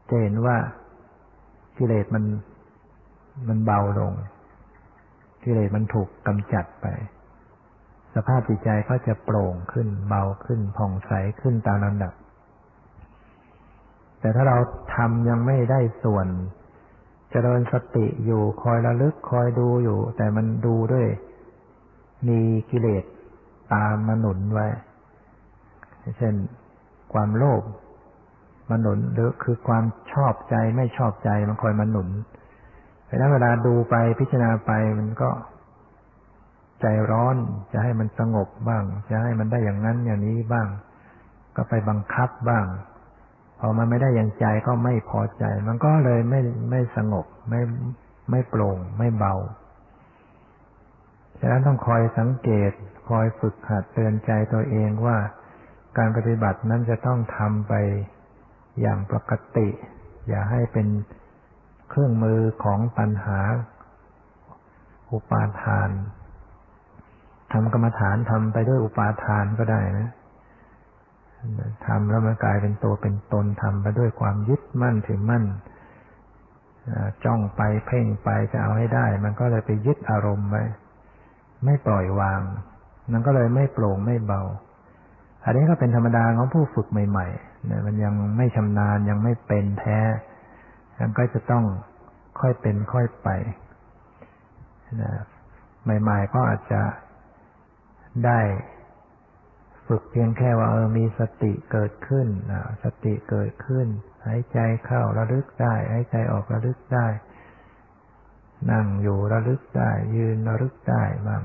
จะเห็นว่ากิเลสมันมันเบาลงกิเลสมันถูกกำจัดไป สภาพจิตใจก็จะโปร่งขึ้นเบาขึ้นผ่องใสขึ้นตามลำดับ แต่ถ้าเราทำยังไม่ได้ส่วนจเจริญสติอยู่คอยระลึกคอยดูอยู่ แต่มันดูด้วย มีกิเลสตามมาหนุนไว้ เช่น ความโลภมาหนุนหรือคือความชอบใจไม่ชอบใจมันคอยมาหนุนเพราะนั้นเวลาดูไปพิจารณาไปมันก็ใจร้อนจะให้มันสงบบ้าง จะให้มันได้อย่างนั้นอย่างนี้บ้าง ก็ไปบังคับบ้าง พอมันไม่ได้อย่างใจก็ไม่พอใจ มันก็เลยไม่ไม่สงบ ไม่ไม่โปร่ง ไม่เบา ฉะนั้นต้องคอยสังเกต คอยฝึกหัดเตือนใจตัวเองว่า การปฏิบัตินั้นจะต้องทำไปอย่างปกติ อย่าให้เป็นเครื่องมือของปัญหา อุปาทานทำกรรมฐานทำไปด้วยอุปาทานก็ได้นะ ทำแล้วมันกลายเป็นตัวเป็นตนทำไปด้วยความยึดมั่นถือมั่นจ้องไปเพ่งไปจะเอาให้ได้ มันก็เลยไปยึดอารมณ์ไว้ไม่ปล่อยวาง มันก็เลยไม่โปร่งไม่เบา อันนี้ก็เป็นธรรมดาของผู้ฝึกใหม่ๆเนี่ยมันยังไม่ชำนาญยังไม่เป็นแท้มันก็จะต้องค่อยเป็นค่อยไปนะใหม่ ๆ ก็อาจจะได้ ฝึกเพียงแค่ว่าเออมีสติเกิดขึ้นสติเกิดขึ้น หายใจเข้าระลึกได้ หายใจออกระลึกได้ นั่งอยู่ระลึกได้ ยืนระลึกได้บ้าง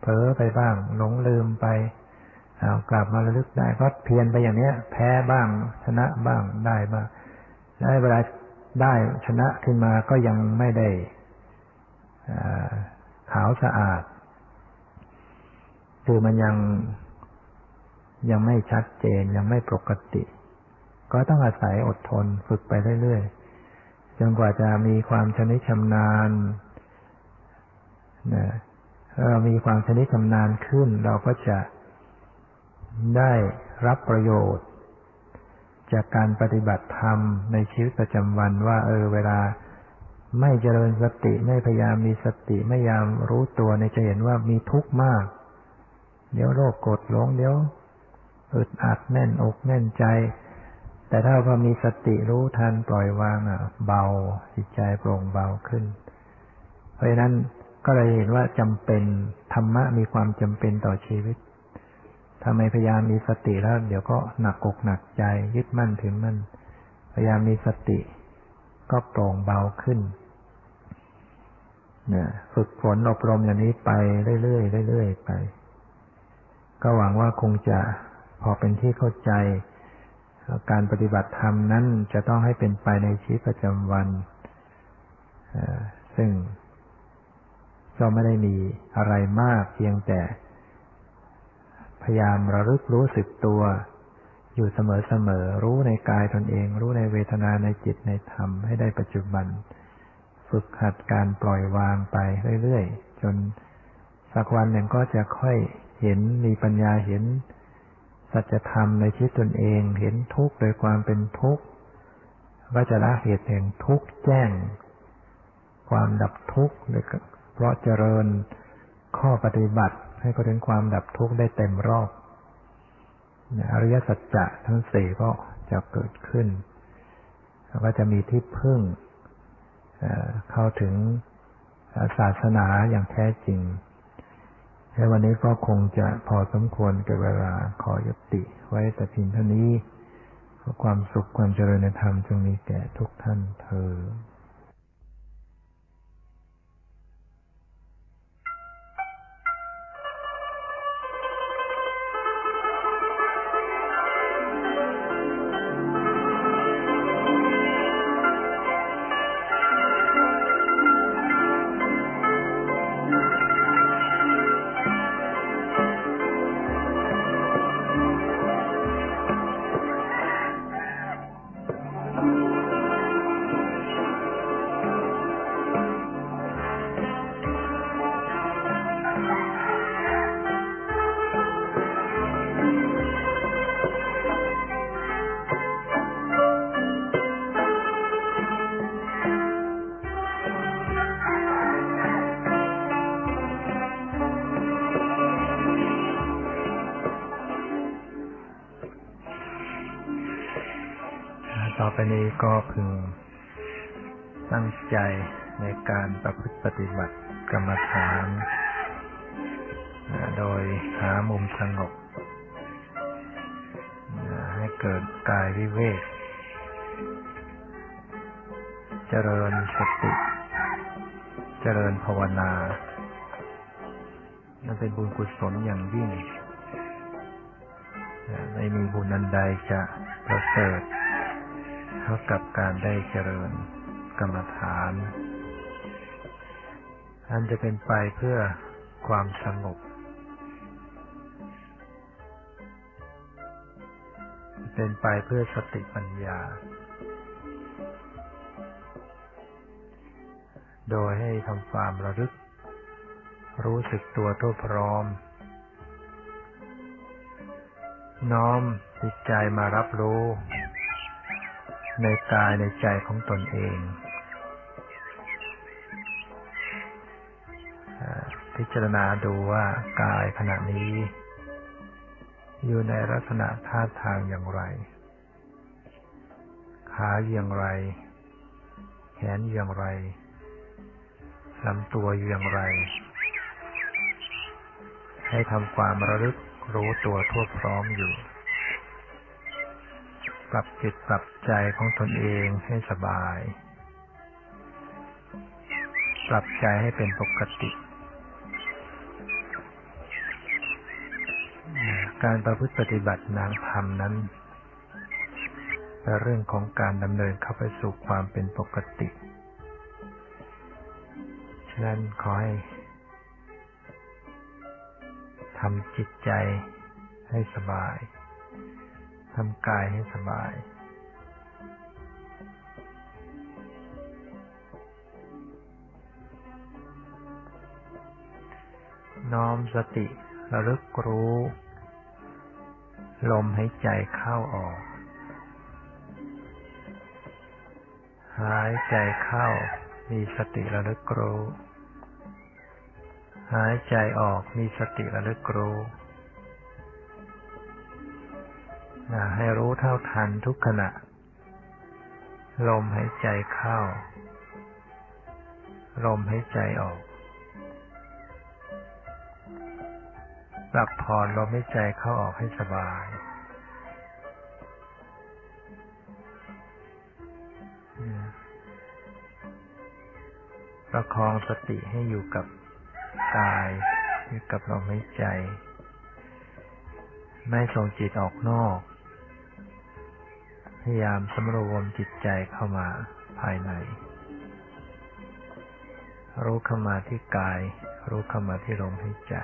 เผลอไปบ้าง หลงลืมไปเอากลับมาระลึกได้ก็เพียนไปอย่างเนี้ย แพ้บ้างชนะบ้างได้บ้างได้เวลาได้ชนะขึ้นมาก็ยังไม่ได้ขาวสะอาด คือมันยัง ยังไม่ชัดเจนยังไม่ปกติ ก็ต้องอาศัยอดทนฝึกไปเรื่อยๆจนกว่าจะมีความชนิชำนาญนะเรามีความชนิชำนาญขึ้น เราก็จะได้รับประโยชน์ จากการปฏิบัติธรรมในชีวิตประจำวันว่า เออเวลาไม่เจริญสติไม่พยายามมีสติไม่ยามรู้ตัวในจะเห็นว่ามีทุกข์มาก เดี๋ยวโรคกดหลงเดี๋ยว อึดอัดแน่นอกแน่นใจ แต่ถ้าพอมีสติรู้ทันปล่อยวางอะ เบาจิตใจโปร่งเบาขึ้น เพราะฉะนั้นก็เลยเห็นว่าจำเป็นธรรมะมีความจำเป็นต่อชีวิตทำไมพยายามมีสติแล้ว เดี๋ยวก็หนักอกหนักใจ ยึดมั่นถึงมั่นพยายามมีสติ ก็โปร่งเบาขึ้นนี่ยฝึกฝนอบรมอย่างนี้ไปเรื่อยๆเรื่อยๆไป ก็หวังว่าคงจะ พอเป็นที่เข้าใจ การปฏิบัติธรรมนั้นจะต้องให้เป็นไปในชีวิตประจำวัน ซึ่งก็ไม่ได้มีอะไรมากเพียงแต่ พยายามระลึกรู้สึกตัว อยู่เสมอๆ รู้ในกายตนเอง รู้ในเวทนาในจิตในธรรมให้ได้ปัจจุบัน ฝึกหัดการปล่อยวางไปเรื่อยๆ จนสักวันหนึ่งก็จะค่อยเห็นมีปัญญาเห็น สัจธรรมในชีวิตตนเองเห็นทุกข์โดยความเป็นทุกข์ก็จะละเหตุแห่งทุกข์แจ้ง ความดับทุกข์เพราะเจริญข้อปฏิบัติให้ก็ถึงความดับทุกข์ได้เต็มรอบอริยสัจจะทั้งสี่ก็จะเกิดขึ้นแล้วก็จะมีที่พึ่งเข้าถึงศาสนาอย่างแท้จริง ในวันนี้ก็คงจะพอสมควรกับเวลาขอยุติไว้แต่เพียงเท่านี้ขอความสุขความเจริญในธรรมจงมีแก่ทุกท่านเธอ ไม่มีบุญอันใดจะประเสริฐเท่ากับการได้เจริญกรรมฐาน อันจะเป็นไปเพื่อความสงบ เป็นไปเพื่อสติปัญญา โดยให้ทำความระลึก รู้สึกตัวทั่วพร้อม น้อมจิตใจมารับรู้ ในกายในใจของตนเองพิจารณาดูว่ากายขณะนี้ อยู่ในลักษณะท่าทางอย่างไร ขาอย่างไร แขนอย่างไรลำตัวอย่างไร ให้ทำความระลึก รู้ตัวทั่วพร้อมอยู่ ปรับจิตปรับใจของตนเองให้สบาย ปรับใจให้เป็นปกติ การประพฤติปฏิบัตินางธรรมนั้นเป็นเรื่องของการดำเนินเข้าไปสู่ความเป็นปกติ ฉะนั้นขอให้ำจิตใจให้สบาย ทำกายให้สบาย น้อมสติระลึกรู้ ลมหายใจเข้าออก หายใจเข้ามีสติระลึกรู้ หายใจออกมีสติระลึกรู้ให้รู้เท่าทันทุกขณะ ลมหายใจเข้า ลมหายใจออกปรับผ่อนลมหายใจเข้าออกให้สบายประคองสติให้อยู่กับ กายอยู่กับลมหายใจ ไม่ส่งจิตออกนอก พยายามสำรวมจิตใจเข้ามาภายใน รู้เข้ามาที่กาย รู้เข้ามาที่ลมหายใจ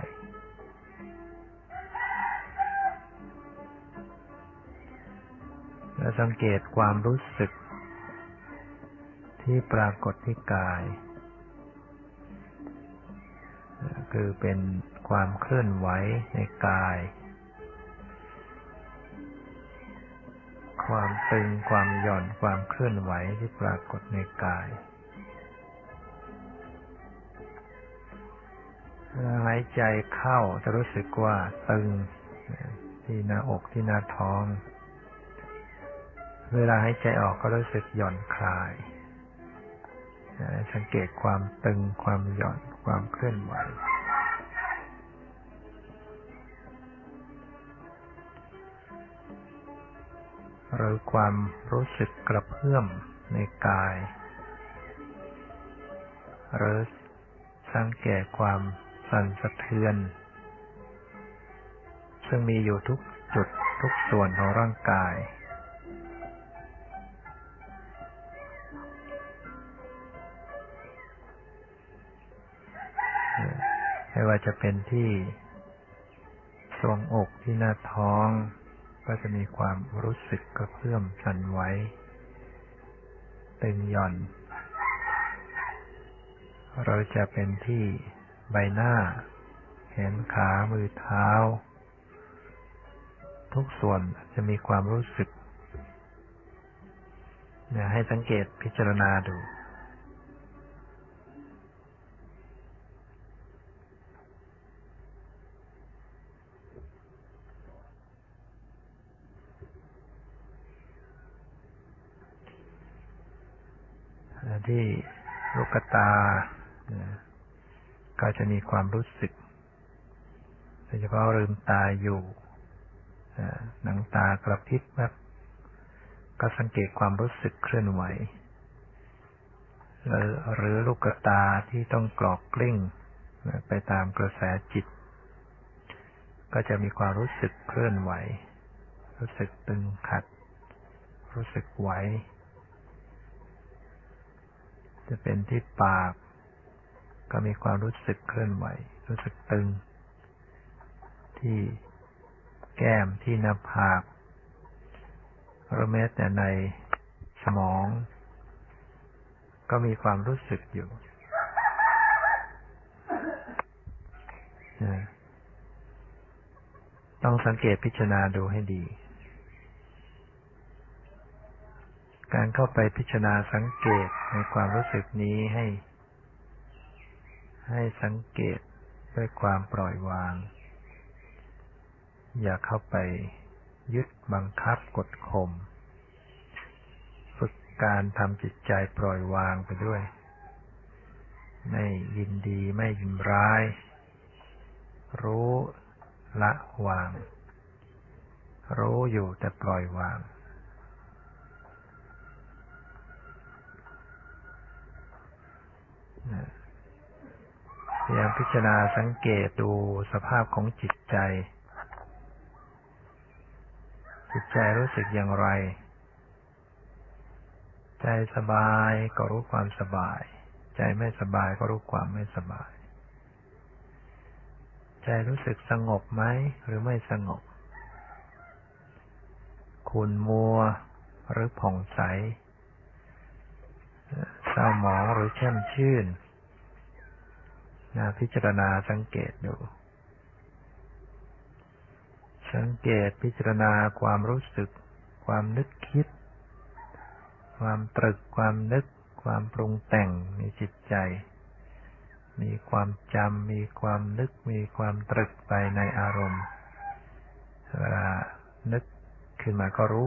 และสังเกตความรู้สึกที่ปรากฏที่กาย คือเป็นความเคลื่อนไหวในกาย ความตึงความหย่อนความเคลื่อนไหวที่ปรากฏในกายหายใจเข้าจะรู้สึกว่าตึงที่หน้าอกที่หน้าท้อง เวลาหายใจออกก็รู้สึกหย่อนคลาย สังเกตความตึงความหย่อน ความเคลื่อนไหวหรือความรู้สึกกระเพื่อมในกายหรือสังเกตความสั่นสะเทือน ซึ่งมีอยู่ทุกจุดทุกส่วนของร่างกาย ว่าจะเป็นที่ทรวงอกที่หน้าท้อง ก็จะมีความรู้สึกกระเพื่อมสั่นไหวตึงหย่อน เราจะเป็นที่ใบหน้า แขนขามือเท้า ทุกส่วนจะมีความรู้สึกให้สังเกตพิจารณาดู ที่ลูกตา ก็จะมีความรู้สึก โดยเฉพาะลืมตาอยู่หนังตากระพริบแบบก็สังเกตความรู้สึกเคลื่อนไหว หรือลูกตาที่ต้องกรอกกลิ้งไปตามกระแสจิต ก็จะมีความรู้สึกเคลื่อนไหว รู้สึกตึงขัด รู้สึกไหว จะเป็นที่ปาก ก็มีความรู้สึกเคลื่อนไหว รู้สึกตึง ที่แก้มที่หน้าผากหรือแม้แต่ในสมอง ก็มีความรู้สึกอยู่ต้องสังเกตพิจารณาดูให้ดี การเข้าไปพิจารณาสังเกตในความรู้สึกนี้ให้ ให้สังเกตด้วยความปล่อยวาง อย่าเข้าไปยึดบังคับกดข่มฝึกการทำจิตใจปล่อยวางไปด้วย ไม่ยินดีไม่ยินร้าย รู้ละวาง รู้อยู่แต่ปล่อยวาง พยายามพิจารณาสังเกตดูสภาพของจิตใจ จิตใจรู้สึกอย่างไร ใจสบายก็รู้ความสบาย ใจไม่สบายก็รู้ความไม่สบาย ใจรู้สึกสงบไหมหรือไม่สงบ คุณมัวหรือผ่องใส เศร้าหมองหรือแช่มชื่นนะพิจารณาสังเกตดู สังเกตพิจารณาความรู้สึก ความนึกคิด ความตรึกความนึก ความปรุงแต่งในจิตใจ มีความจำมีความนึก มีความตรึกไปในอารมณ์เวลานึกขึ้นมาก็รู้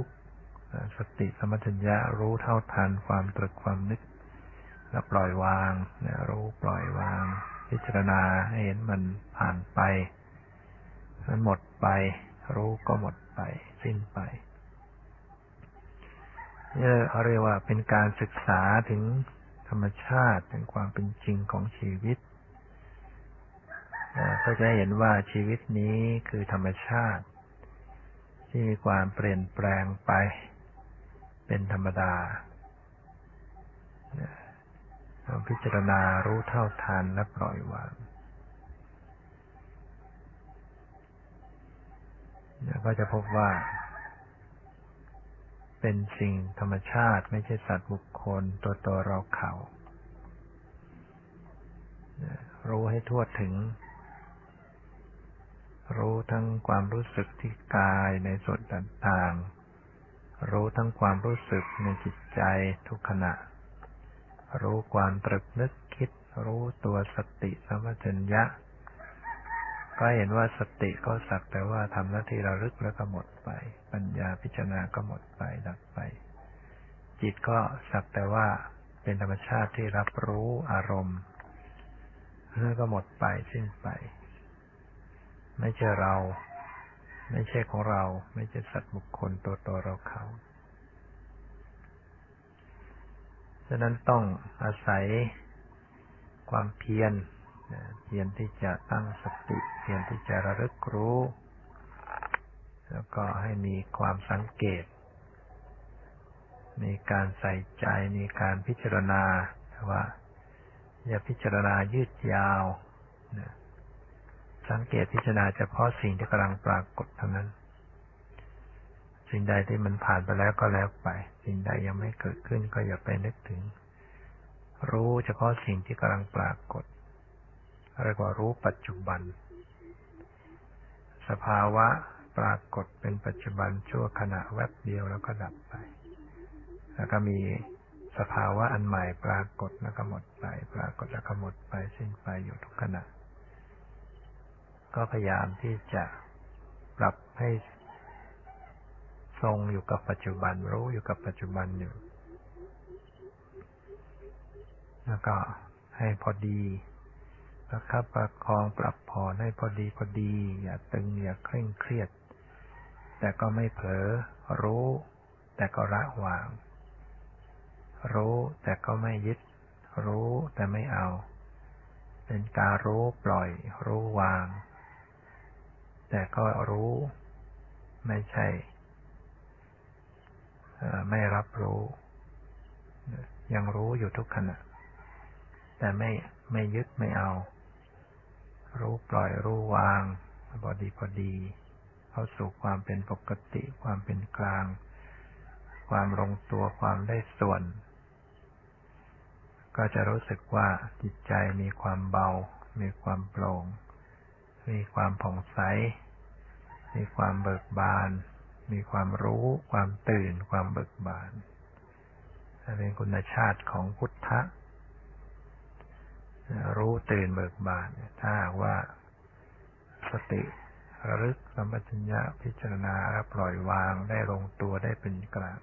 สติสมัชัญญะรู้เท่าทันความตรึกความนึก แล้วปล่อยวางรู้ปล่อยวาง พิจารณาให้เห็นมันผ่านไป มันหมดไป รู้ก็หมดไป สิ้นไปนี่เราเรียกว่าเป็นการศึกษาถึงธรรมชาติถึงความเป็นจริงของชีวิตก็จะเห็นว่าชีวิตนี้คือธรรมชาติ ที่มีความเปลี่ยนแปลงไป เป็นธรรมดา พิจารณารู้เท่าทันและปล่อยวางก็จะพบว่า เป็นสิ่งธรรมชาติไม่ใช่สัตว์บุคคลตัวตัวเราเขารู้ให้ทั่วถึง รู้ทั้งความรู้สึกที่กายในส่วนต่างๆ รู้ทั้งความรู้สึกในจิตใจทุกขณะ รู้ความตรึกนึกคิด รู้ตัวสติสัมปชัญญะ ก็เห็นว่าสติก็สักแต่ว่าทำหน้าที่ระลึกแล้วก็หมดไป ปัญญาพิจารณาก็หมดไปดับไป จิตก็สักแต่ว่าเป็นธรรมชาติที่รับรู้อารมณ์แล้วก็หมดไปสิ้นไป ไม่ใช่เรา ไม่ใช่ของเรา ไม่ใช่สัตว์บุคคลตัวตเราเขา ฉะนั้นต้องอาศัยความเพียรเพียรที่จะตั้งสติ เพียรที่จะระลึกรู้ แล้วก็ให้มีความสังเกต มีการใส่ใจมีการพิจารณาว่า อย่าพิจารณายืดยาว สังเกตพิจารณาเฉพาะสิ่งที่กำลังปรากฏเท่านั้น สิ่งใดที่มันผ่านไปแล้วก็แล้วไป สิ่งใดยังไม่เกิดขึ้นก็อย่าไปนึกถึง รู้เฉพาะสิ่งที่กำลังปรากฏเรียกว่ารู้ปัจจุบัน สภาวะปรากฏเป็นปัจจุบันชั่วขณะแวบเดียวแล้วก็ดับไป แล้วก็มีสภาวะอันใหม่ปรากฏแล้วก็หมดไป ปรากฏแล้วก็หมดไปสิ้นไปอยู่ทุกขณะ ก็พยายามที่จะปรับให้ ทรงอยู่กับปัจจุบัน รู้อยู่กับปัจจุบันอยู่ แล้วก็ให้พอดีประคับประคองปรับผ่อนให้พอดีพอดี อย่าตึงอย่าเคร่งเครียด แต่ก็ไม่เผลอรู้ แต่ก็ละวาง รู้แต่ก็ไม่ยึด รู้แต่ไม่เอา เป็นการรู้ปล่อย รู้วาง แต่ก็รู้ ไม่ใช่ ไม่รับรู้ ยังรู้อยู่ทุกขณะ แต่ไม่ไม่ยึดไม่เอา รู้ปล่อยรู้วางพอดีพอดี เข้าสู่ความเป็นปกติ ความเป็นกลาง ความลงตัวความได้ส่วน ก็จะรู้สึกว่าจิตใจมีความเบา มีความโปร่ง มีความผ่องใส มีความเบิกบาน มีความรู้ ความตื่น ความเบิกบานเป็นคุณชาติของพุทธะ รู้ตื่นเบิกบาน ถ้าว่าสติระลึกสัมปชัญญะพิจารณาปล่อยวางได้ลงตัวได้เป็นกลาง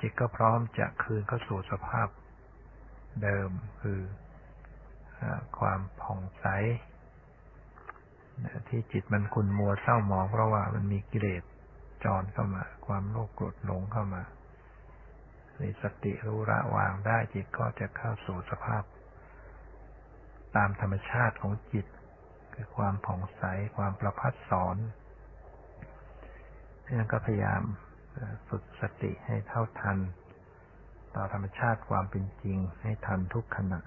จิตก็พร้อมจะคืนเข้าสู่สภาพเดิมคือความผ่องใสที่จิตมันคุนมัวเศร้าหมองเพราะว่ามันมีกิเลส จรเข้ามา ความโลภโกรธหลงเข้ามามีสติรู้ละวางได้จิตก็จะเข้าสู่สภาพ ตามธรรมชาติของจิต คือความผ่องใสความประพัดสอนนั่นก็พยายามฝึกสติให้เท่าทัน ต่อธรรมชาติความเป็นจริงให้ทันทุกขณะ